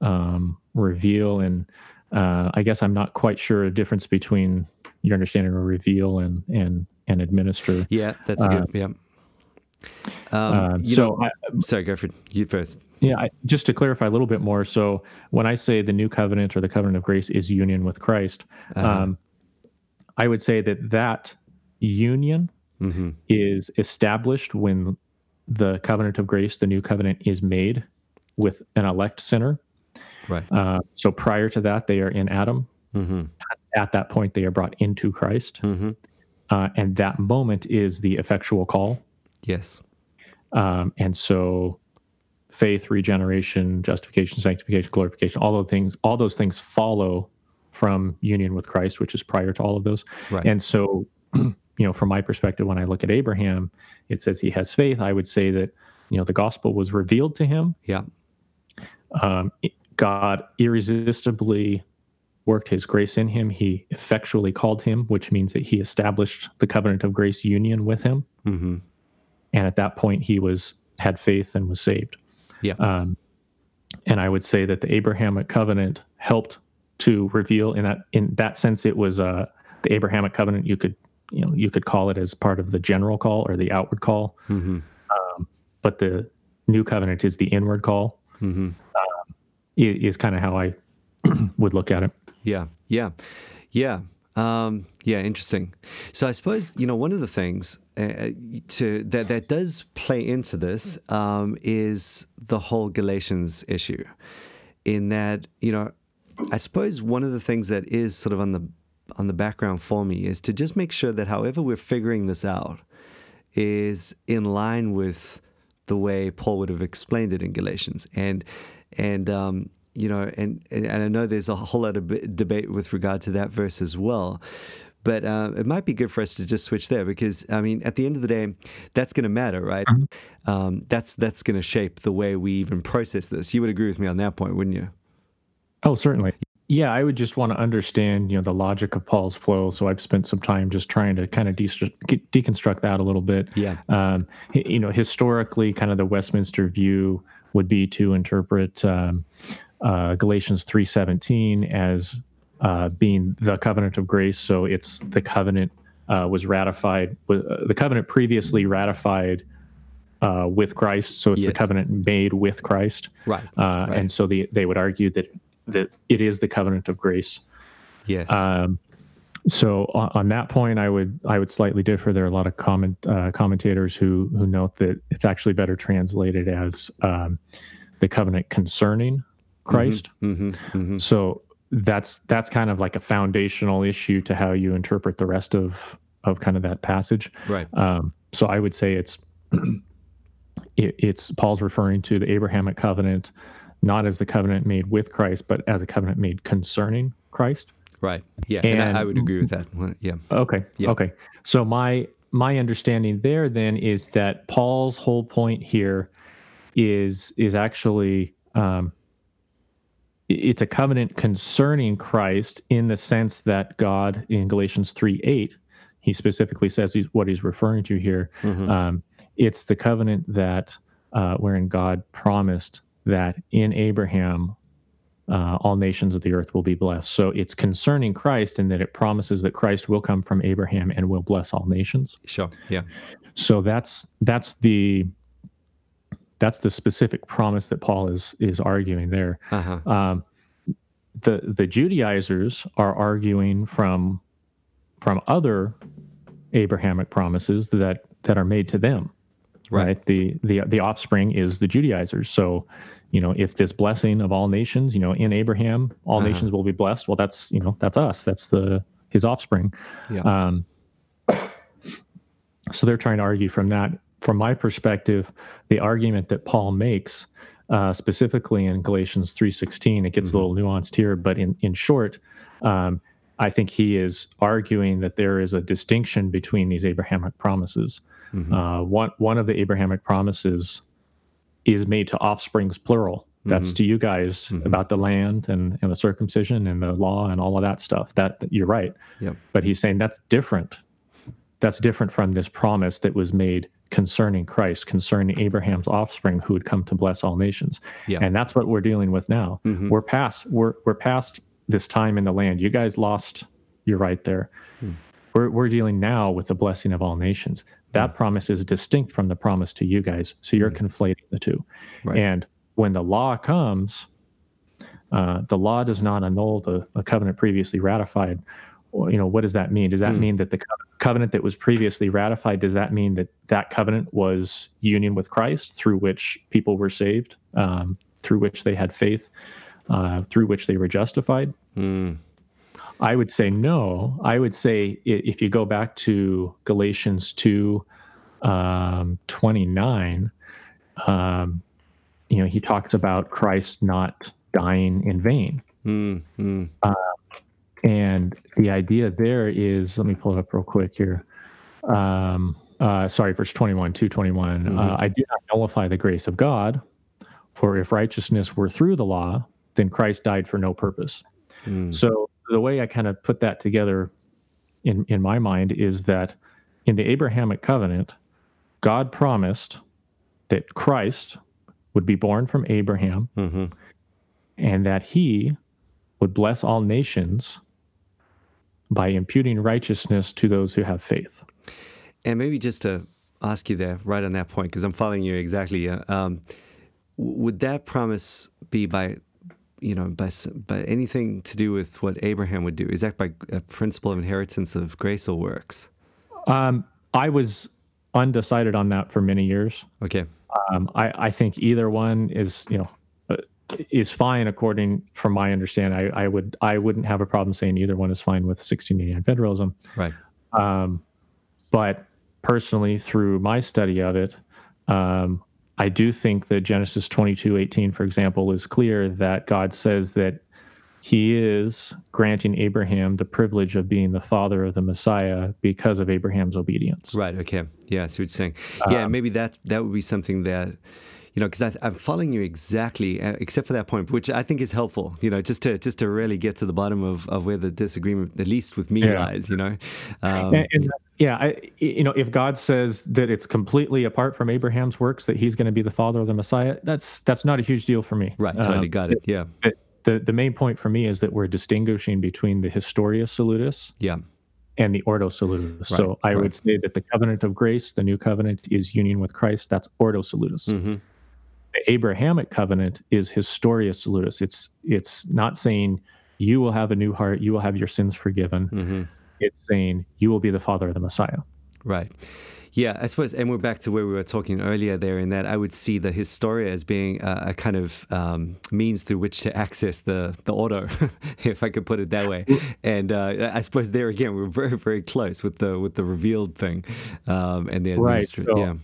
um, reveal and uh, I guess I'm not quite sure a difference between your understanding of reveal and and and administer. Yeah, that's uh, good. Yeah. Um, uh, so, I, sorry, Gerford, you first. Yeah, I, just to clarify a little bit more. So, when I say the new covenant or the covenant of grace is union with Christ, uh-huh. um, I would say that that union mm-hmm. is established when the covenant of grace, the new covenant, is made with an elect sinner. Right. Uh, so prior to that, they are in Adam. Mm-hmm. At, at, that point, they are brought into Christ. Mm-hmm. Uh, and that moment is the effectual call. Yes. Um, and so faith, regeneration, justification, sanctification, glorification, all those things, all those things follow from union with Christ, which is prior to all of those. Right. And so, you know, from my perspective, when I look at Abraham, it says he has faith. I would say that, you know, the gospel was revealed to him. Yeah. Um, God irresistibly worked his grace in him. He effectually called him, which means that he established the covenant of grace union with him. Mm-hmm. And at that point, he was had faith and was saved. Yeah. Um, and I would say that the Abrahamic covenant helped to reveal in that in that sense it was uh, the Abrahamic covenant. You could you know you could call it as part of the general call or the outward call. Mm-hmm. Um, but the new covenant is the inward call. Mm-hmm. Um, is kind of how I would look at it. Yeah. Yeah. Yeah. Um, yeah, interesting. So I suppose you know one of the things uh, to that that does play into this um, is the whole Galatians issue. In that you know, I suppose one of the things that is sort of on the on the background for me is to just make sure that however we're figuring this out is in line with the way Paul would have explained it in Galatians, and and um, you know, and, and I know there's a whole lot of debate with regard to that verse as well. But uh, it might be good for us to just switch there because I mean, at the end of the day, that's going to matter, right? Mm-hmm. Um, that's that's going to shape the way we even process this. You would agree with me on that point, wouldn't you? Oh, certainly. Yeah, I would just want to understand, you know, the logic of Paul's flow. So I've spent some time just trying to kind of de- deconstruct that a little bit. Yeah. Um, you know, historically, kind of the Westminster view would be to interpret um, uh, Galatians 3:17 as uh, being the covenant of grace. So it's the covenant uh, was ratified. Uh, the covenant previously ratified uh, with Christ. So it's yes. the covenant made with Christ. Right. Uh, right. And so the, they would argue that that it is the covenant of grace. Yes. Um, so on, on, that point, I would I would slightly differ. There are a lot of comment commentators who who note that it's actually better translated as um, the covenant concerning Christ. Mm-hmm, mm-hmm, mm-hmm. So that's that's kind of like a foundational issue to how you interpret the rest of of kind of that passage. Right. Um, so I would say it's it, it's Paul's referring to the Abrahamic covenant not as the covenant made with Christ, but as a covenant made concerning Christ. Right. Yeah, and, and I, I, would agree with that. Yeah. Okay. Yeah. Okay. So my my understanding there then is that Paul's whole point here is is actually um, it's a covenant concerning Christ in the sense that God in Galatians 3 8, he specifically says he's, what he's referring to here. Mm-hmm. Um, it's the covenant that uh, wherein God promised that in Abraham uh, all nations of the earth will be blessed. So it's concerning Christ in that it promises that Christ will come from Abraham and will bless all nations. Sure. Yeah. So that's that's the that's the specific promise that Paul is is arguing there. Uh-huh. Um, the the Judaizers are arguing from from other Abrahamic promises that that are made to them. Right. right. The the the offspring is the Judaizers. So, you know, if this blessing of all nations, you know, in Abraham, all uh-huh. nations will be blessed. Well, that's you know that's us. That's the his offspring. Yeah. Um, so they're trying to argue from that from my perspective, the argument that Paul makes, uh, specifically in Galatians three sixteen, it gets mm-hmm. a little nuanced here, but in in short, um, I think he is arguing that there is a distinction between these Abrahamic promises. Mm-hmm. Uh, one one of the Abrahamic promises is made to offsprings plural. That's mm-hmm. to you guys mm-hmm. about the land and, and the circumcision and the law and all of that stuff. That you're right. Yep. But he's saying that's different. That's different from this promise that was made concerning Christ, concerning Abraham's offspring who would come to bless all nations. Yeah. And that's what we're dealing with now. Mm-hmm. We're past we're we're past this time in the land. You guys lost you're right there. Mm. We're we're dealing now with the blessing of all nations. That mm. promise is distinct from the promise to you guys. So you're mm. conflating the two. Right. And when the law comes, uh, the law does not annul the, the covenant previously ratified. you know, what does that mean? Does that hmm. mean that the covenant that was previously ratified, does that mean that that covenant was union with Christ through which people were saved, um, through which they had faith, uh, through which they were justified? Mm. I would say no. I would say if you go back to Galatians 2 um, 29, um, you know, he talks about Christ not dying in vain. Mm, mm. Uh, and the idea there is, let me pull it up real quick here. Um, uh, sorry, verse 21, 221. Mm-hmm. Uh, I do not nullify the grace of God, for if righteousness were through the law, then Christ died for no purpose. Mm. So the way I kind of put that together in, in my mind is that in the Abrahamic covenant, God promised that Christ would be born from Abraham mm-hmm. and that he would bless all nations by imputing righteousness to those who have faith. And maybe just to ask you there, right on that point, because I'm following you exactly. Uh, um, would that promise be by you know, by by anything to do with what Abraham would do? Is that by a principle of inheritance of grace or works? Um, I was undecided on that for many years. Okay. Um, I, I think either one is, you know, uh, is fine according from my understanding. I, I would I wouldn't have a problem saying either one is fine with 1689 federalism. Right. Um, but personally, through my study of it, um, I do think that Genesis 22 18, for example, is clear that God says that he is granting Abraham the privilege of being the father of the Messiah because of Abraham's obedience. Right. Okay. Yeah. I see what you're saying. Yeah. Um, maybe that that would be something that you know, because I'm following you exactly, uh, except for that point, which I think is helpful. You know, just to just to really get to the bottom of, of where the disagreement, at least with me, yeah. lies. You know, um, and, and, yeah, I, you know, if God says that it's completely apart from Abraham's works that He's going to be the father of the Messiah, that's that's not a huge deal for me. Right, totally um, got it. Yeah. the the main point for me is that we're distinguishing between the Historia Salutis. Yeah and the Ordo Salutis. Right, so I right. would say that the covenant of grace, the new covenant, is union with Christ. That's Ordo Salutis. Mm-hmm the Abrahamic covenant is historia salutis. It's it's not saying you will have a new heart, you will have your sins forgiven. Mm-hmm. It's saying you will be the father of the Messiah. Right. Yeah, I suppose, and we're back to where we were talking earlier there, in that I would see the historia as being a, a kind of um, means through which to access the the ordo, if I could put it that way. And uh, I suppose there again, we're very very close with the with the revealed thing, um, and the. Right. So, yeah,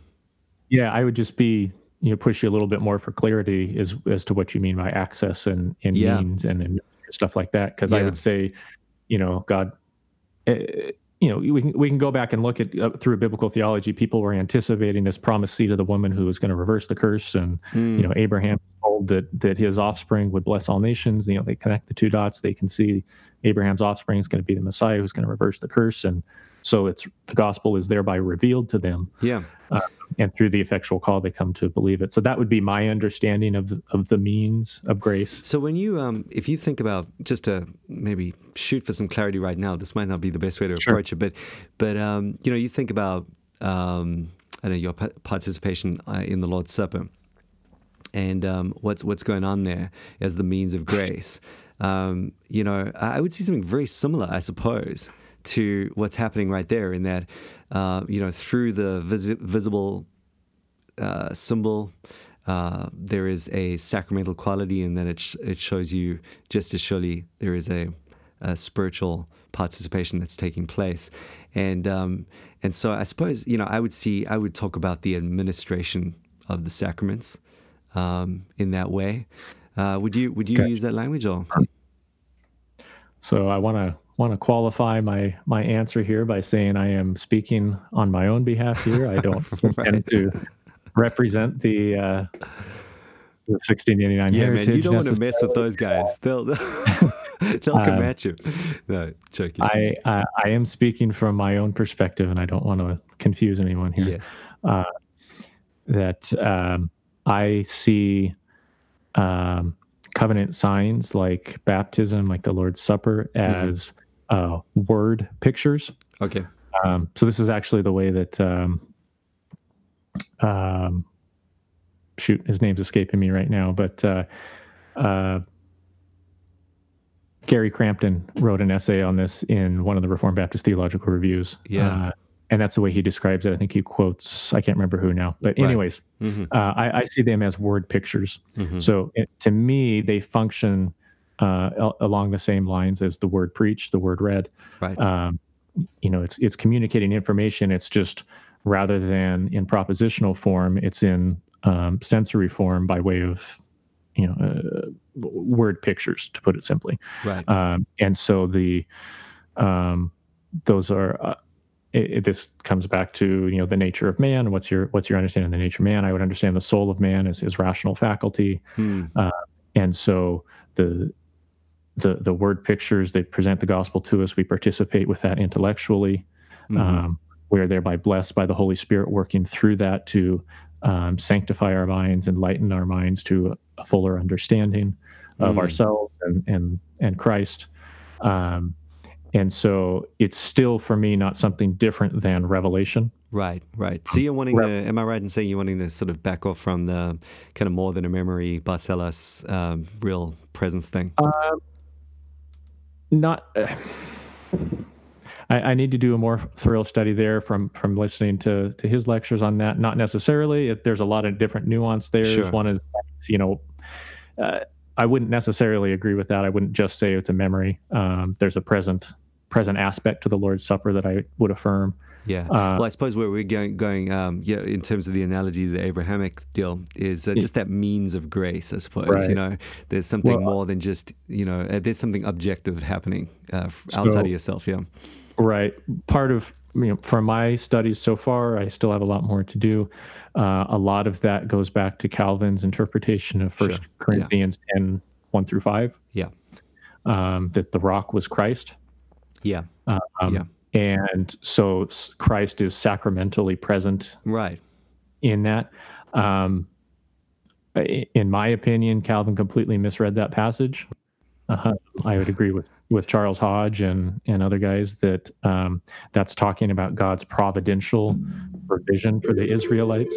yeah, I would just be you know push you a little bit more for clarity as as to what you mean by access and and yeah. means and, and, stuff like that because yeah. I would say you know God uh, you know we can we can go back and look at uh, through biblical theology people were anticipating this promised seed of the woman who was going to reverse the curse and mm. you know Abraham told that that his offspring would bless all nations you know they connect the two dots they can see Abraham's offspring is going to be the Messiah who's going to reverse the curse and so it's the gospel is thereby revealed to them yeah uh, and through the effectual call they come to believe it so that would be my understanding of the, of the means of grace so when you um if you think about just to maybe shoot for some clarity right now this might not be the best way to sure. approach it but but um you know you think about um I know your participation uh, in the Lord's Supper and um, what's what's going on there as the means of grace. Um, you know, I would see something very similar, I suppose, to what's happening right there in that, uh, you know, through the vis- visible uh, symbol, uh, there is a sacramental quality, and then it, sh- it shows you just as surely there is a, a spiritual participation that's taking place. And um, and so I suppose you know I would see I would talk about the administration of the sacraments um, in that way. Uh, would you would you okay. use that language or? So I want to want to qualify my my answer here by saying I am speaking on my own behalf here. I don't right. intend to represent the uh, the 1689 yeah, heritage. man, you don't want to mess with those guys. They'll they'll come um, at you. No, joking. I, I I am speaking from my own perspective, and I don't want to confuse anyone here. Yes. Uh, that um, I see um, covenant signs like baptism, like the Lord's Supper, mm-hmm. as uh, word pictures. Okay. Um, so this is actually the way that um, um, shoot his name's escaping me right now, but uh, uh, Gary Crampton wrote an essay on this in one of the Reformed Baptist Theological Reviews. Yeah. Uh, and that's the way he describes it. I think he quotes, I can't remember who now, but Right. anyways, Mhm. uh, I, I see them as word pictures. Mhm. So it, to me, they function uh, al- along the same lines as the word preach, the word read. Right. Um, you know, it's it's communicating information. It's just rather than in propositional form, it's in um, sensory form by way of you know uh, word pictures, to put it simply. right. Um, and so the um, those are. Uh, it, it- this comes back to you know the nature of man. What's your what's your understanding of the nature of man? I would understand the soul of man is his rational faculty Hmm. and so the the the word pictures they present the gospel to us we participate with that intellectually Mhm. um, we're thereby blessed by the holy spirit working through that to um, sanctify our minds enlighten our minds to a fuller understanding of Mm. ourselves and and and christ um, and so it's still for me not something different than revelation Right, right. So you're wanting to, am I right in saying you're wanting to sort of back off from the kind of more than a memory, Barcellos, um, real presence thing? Not uh, I, I need to do a more thorough study there from from listening to to his lectures on that. Not necessarily. If there's a lot of different nuance there. Sure. one is you know uh, i wouldn't necessarily agree with that. I wouldn't just say it's a memory. Um, there's a present present aspect to the lord's supper that i would affirm Yeah. uh, well, I suppose where we're going, going um, yeah, in terms of the analogy, the Abrahamic deal is uh, Yeah. just that means of grace, I suppose. Right. You know, there's something Well, more than just, you know, uh, there's something objective happening uh, outside So- of yourself. Yeah. Right. Part of you know, from my studies so far, I still have a lot more to do. Uh, a lot of that goes back to Calvin's interpretation of First Sure. Corinthians 10, 1 through 5, Yeah. um, that the rock was Christ. Yeah. Um, Yeah. And so Christ is sacramentally present Right. in that. Um, in my opinion, Calvin completely misread that passage. Uh, I would agree with, with Charles Hodge and, and other guys that um, that's talking about God's providential provision for the Israelites.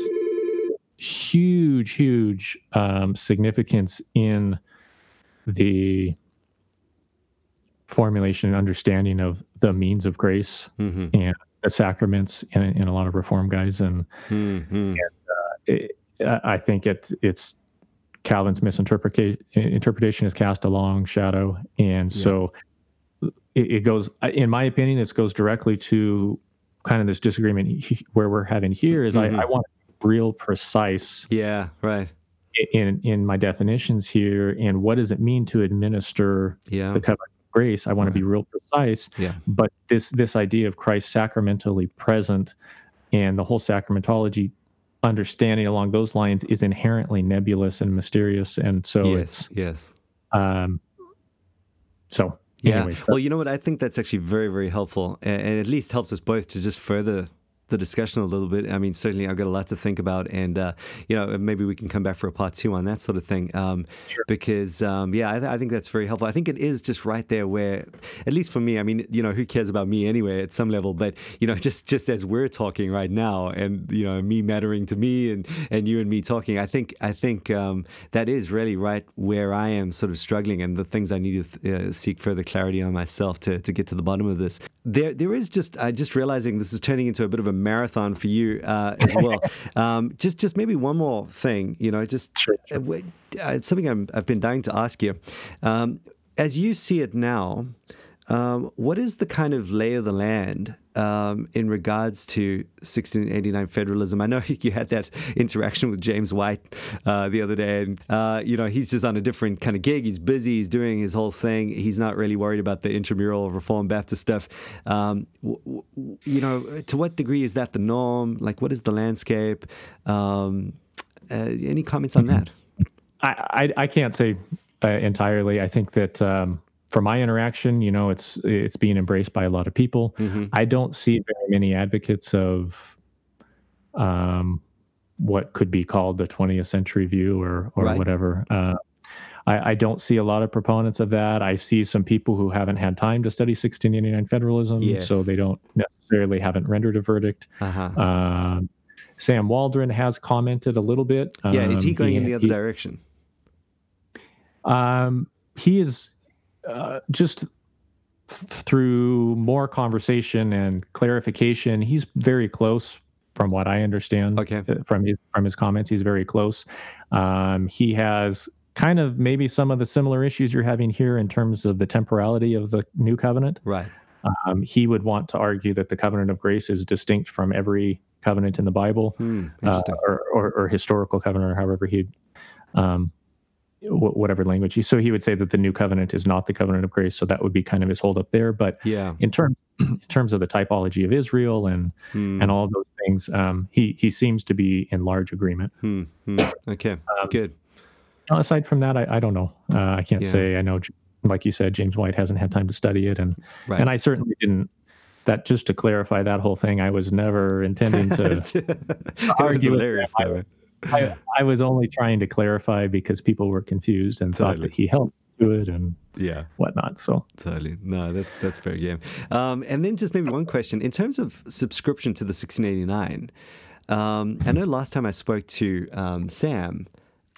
Huge, huge um, significance in the formulation and understanding of the means of grace hmm and the sacraments in, in a lot of Reform guys. And hmm it, I think it's it's Calvin's misinterpretation interpretation is cast a long shadow, and Yeah. so it, it goes. In my opinion, this goes directly to kind of this disagreement he- where we're having here. Is Mhm. I, I want real precise Yeah. Right. in in my definitions here, and what does it mean to administer Yeah. the covenant grace? I want to be real precise Yeah. but this this idea of Christ sacramentally present and the whole sacramentology understanding along those lines is inherently nebulous and mysterious and so yes. Yes. um so Yeah. anyways well, you know what? I think that's actually very, very helpful, and, and at least helps us both to just further the discussion a little bit. I mean, certainly I've got a lot to think about, and uh, you know, maybe we can come back for a part two on that sort of thing. Um, Sure. Because um, yeah, I, th- I think that's very helpful. I think it is just right there where, at least for me, I mean, you know, who cares about me anyway at some level? But you know, just just as we're talking right now, and you know, me mattering to me, and and you and me talking, I think I think um, that is really right where I am sort of struggling, and the things I need to th- uh, seek further clarity on myself to, to get to the bottom of this. There there is just I just realizing this is turning into a bit of a marathon for you uh, as well. um, just just maybe one more thing, you know, just uh, wait, uh, something I'm, I've been dying to ask you. Um, as you see it now, um, what is the kind of lay of the land um, in regards to 1689 federalism? I know you had that interaction with James White uh, the other day, and uh, you know he's just on a different kind of gig. He's busy. He's doing his whole thing. He's not really worried about the intramural Reform Baptist stuff. Um, w- w- you know, to what degree is that the norm? Like, what is the landscape? Um, uh, any comments on that? I, I I can't say uh, entirely I think that um from my interaction you know it's it's being embraced by a lot of people Mhm. I don't see very many advocates of um, what could be called the 20th century view or or Right. whatever. Uh, I, I don't see a lot of proponents of that. I see some people who haven't had time to study 1689 federalism, Yes. so they don't necessarily haven't rendered a verdict. Uh-huh. Um, Sam Waldron has commented a little bit. yeah, is he Um, going in the other he- direction? um, he is uh, just through more conversation and clarification, he's very close from what I understand. Okay. Uh, from his from his comments, he's very close. Um, he has kind of maybe some of the similar issues you're having here in terms of the temporality of the new covenant. Right. Um, he would want to argue that the covenant of grace is distinct from every covenant in the Bible, Hmm, uh, or, or, or historical covenant, or however he, um, whatever language. He, so he would say that the new covenant is not the covenant of grace. So that would be kind of his holdup there. But yeah. in terms in terms of the typology of Israel and Hmm, and all those things, um, he he seems to be in large agreement. hmm, hmm. Okay. Um, Good. Aside from that, I, I don't know. Uh, I can't Yeah. say. I know, like you said, James White hasn't had time to study it, and Right. and I certainly didn't. That just to clarify that whole thing, I was never intending to. it was argue hilarious. I, I was only trying to clarify because people were confused and thought that he helped to it and Yeah. whatnot. So Totally. No, that's that's fair game. Um, and then just maybe one question in terms of subscription to the 1689. Um, I know last time I spoke to um, Sam,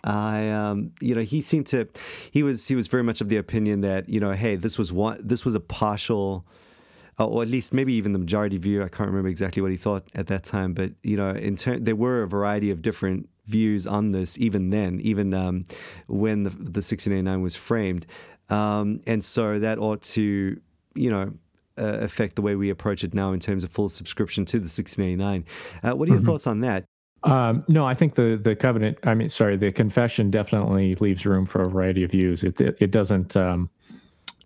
I um, you know he seemed to he was he was very much of the opinion that you know hey this was one this was a partial. uh, Or at least maybe even the majority view. I can't remember exactly what he thought at that time, but you know, in turn, there were a variety of different views on this even then, even um, when the, the 1689 was framed. Um, and so that ought to, you know, uh, affect the way we approach it now in terms of full subscription to the 1689. Uh, what are your Mhm. thoughts on that? Um, no, I think the the covenant. I mean, sorry, the confession definitely leaves room for a variety of views. It it, it doesn't. Um,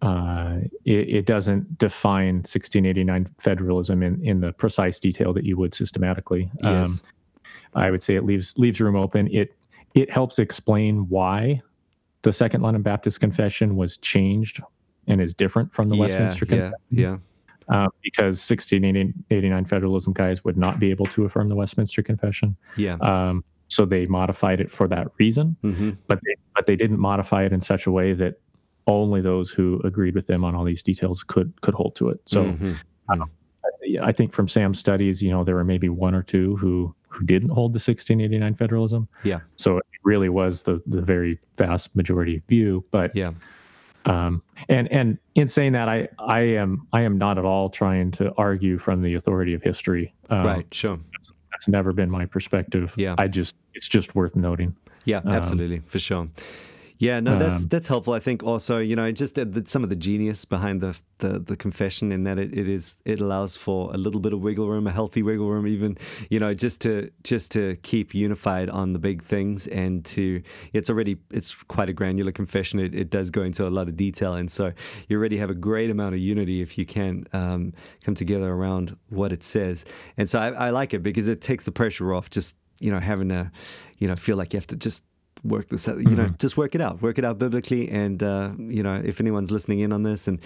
uh, it, it doesn't define 1689 federalism in, in the precise detail that you would systematically. Yes. I would say it leaves leaves room open. It it helps explain why the Second London Baptist Confession was changed and is different from the yeah, Westminster yeah, Confession yeah, um, because 1689 federalism guys would not be able to affirm the Westminster Confession. yeah. Um, so they modified it for that reason, hmm but they, but they didn't modify it in such a way that only those who agreed with them on all these details could could hold to it. So Mhm. yeah, I think from Sam's studies, you know, there were maybe one or two who who didn't hold the 1689 federalism. Yeah. So it really was the the very vast majority view. But yeah, um, and and in saying that, I I am I am not at all trying to argue from the authority of history. Um, right, sure. That's never been my perspective. Yeah. I just it's just worth noting. Yeah, Um, absolutely, for sure. Yeah, no, that's Um, that's helpful. I think also, you know, just the, some of the genius behind the the, the confession in that it, it is it allows for a little bit of wiggle room, a healthy wiggle room, even you know, just to just to keep unified on the big things and to it's already it's quite a granular confession. It, it does go into a lot of detail, and so you already have a great amount of unity if you can um, come together around what it says. And so I, I like it because it takes the pressure off. Just you know, having to you know feel like you have to just work this out you know just work it out work it out biblically and uh, you know if anyone's listening in on this and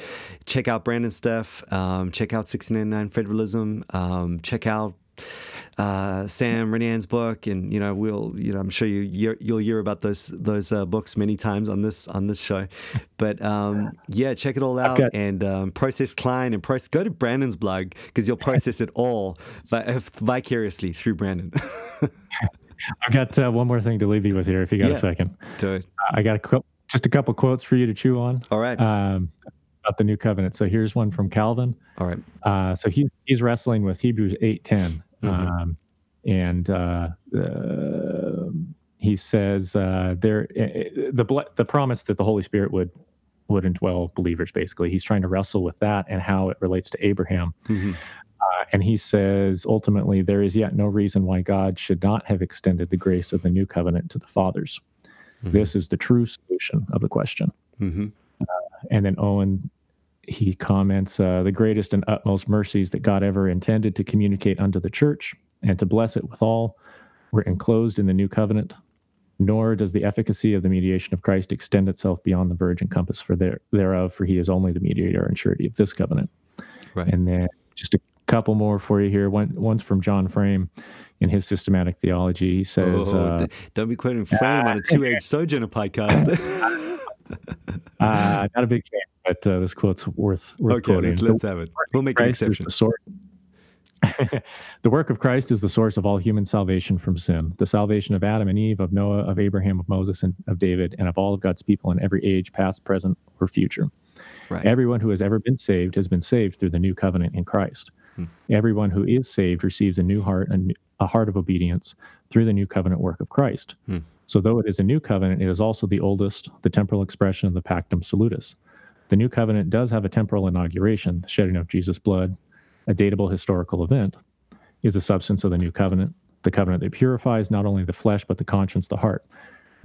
check out brandon's stuff um, check out 1699 federalism um, check out uh, Sam Renihan's book, and you know we'll you know I'm sure you you'll hear about those those uh, books many times on this on this show, but um, yeah, check it all out got- and um, process Klein and process. Go to Brandon's blog because you'll process it all vi- vicariously through Brandon. I've got uh, one more thing to leave you with here, if you got Yeah. a second. Do it. I got a just a couple quotes for you to chew on All right, um, about the new covenant. So here's one from Calvin. all right. Uh, so he, he's wrestling with Hebrews 8:10, Mhm. um, and uh, uh, he says uh, there the the promise that the Holy Spirit would would indwell believers. Basically, he's trying to wrestle with that and how it relates to Abraham. Mhm. Uh, and he says ultimately there is yet no reason why God should not have extended the grace of the new covenant to the fathers. Mhm. This is the true solution of the question. Mhm. And then Owen, he comments, uh, the greatest and utmost mercies that God ever intended to communicate unto the church and to bless it withal were enclosed in the new covenant. Nor does the efficacy of the mediation of Christ extend itself beyond the verge and compass for there, thereof, for he is only the mediator and surety of this covenant. Right. And then just a couple more for you here. One, one's from John Frame in his systematic theology. He says, Oh, uh, don't be quoting Frame on a two-age sojourner podcast. uh, not a big fan, but uh, this quote's worth worth okay, quoting. let's, let's have it. We'll make an Christ is exception. the source. the work of Christ is the source of all human salvation from sin. The salvation of Adam and Eve, of Noah, of Abraham, of Moses, and of David, and of all of God's people in every age, past, present, or future. Right. Everyone who has ever been saved has been saved through the new covenant in Christ. Hmm. Everyone who is saved receives a new heart, and a heart of obedience through the new covenant work of Christ. Hmm. So, though it is a new covenant, it is also the oldest, the temporal expression of the Pactum Salutis. The new covenant does have a temporal inauguration, the shedding of Jesus' blood, a datable historical event, is the substance of the new covenant, the covenant that purifies not only the flesh, but the conscience, the heart.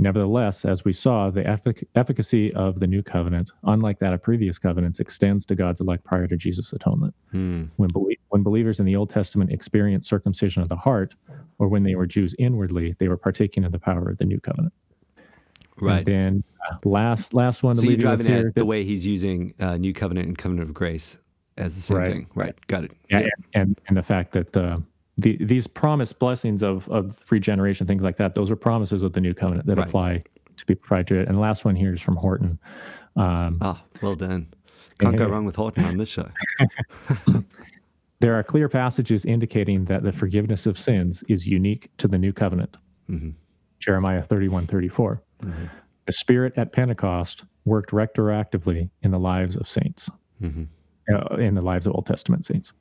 Nevertheless, as we saw, the effic- efficacy of the new covenant, unlike that of previous covenants, extends to God's elect prior to Jesus' atonement. Hmm. When, belie- when believers in the Old Testament experienced circumcision of the heart, or when they were Jews inwardly, they were partaking of the power of the new covenant. Right. And then uh, last last one to So you're leave you driving here. at the way he's using uh, New Covenant and Covenant of Grace as the same Right. thing. Right. Got it. yeah, and, and and the fact that uh, the these promised blessings of of regeneration, things like that, those are promises of the new covenant that Right. apply to be applied to it. And the last one here is from Horton. Um, Ah, well done. Can't go wrong with Horton on this show. there are clear passages indicating that the forgiveness of sins is unique to the new covenant. Mhm. Jeremiah 31, 34. Mhm. The Spirit at Pentecost worked retroactively in the lives of saints, Mhm. uh, in the lives of Old Testament saints.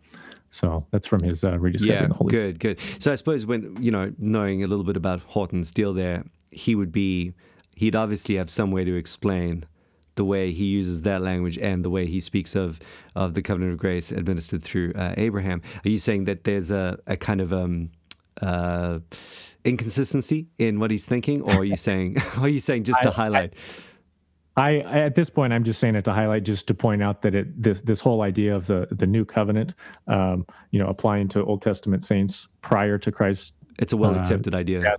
So that's from his uh, rediscovering Yeah, the Holy good, good. So I suppose when you know, knowing a little bit about Horton's deal there, he would be, he'd obviously have some way to explain the way he uses that language and the way he speaks of of the covenant of grace administered through uh, Abraham. Are you saying that there's a, a kind of um, uh, inconsistency in what he's thinking, or are you saying, are you saying just to I- highlight? I, I at this point I'm just saying it to highlight just to point out that it this this whole idea of the the new covenant um, you know applying to Old Testament saints prior to Christ it's a well accepted idea. yeah,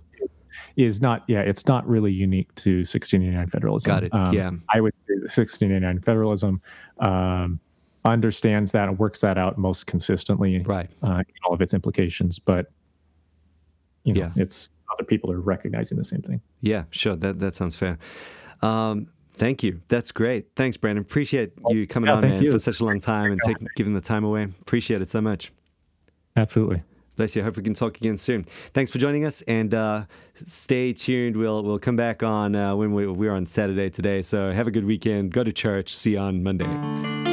is not yeah it's not really unique to 1689 federalism. Got it. Um, yeah. I would say that 1689 federalism um, understands that and works that out most consistently Right. uh, in all of its implications, but you know Yeah. it's other people are recognizing the same thing. Yeah, sure. That that sounds fair. Um, thank you. That's great. Thanks, Brandon. Appreciate you coming yeah, on, man, you. for such a long time and taking giving the time away. Appreciate it so much. Absolutely. Bless you. I hope we can talk again soon. Thanks for joining us, and uh, stay tuned. We'll we'll come back on uh, when we, we're on Saturday today. So have a good weekend. Go to church. See you on Monday.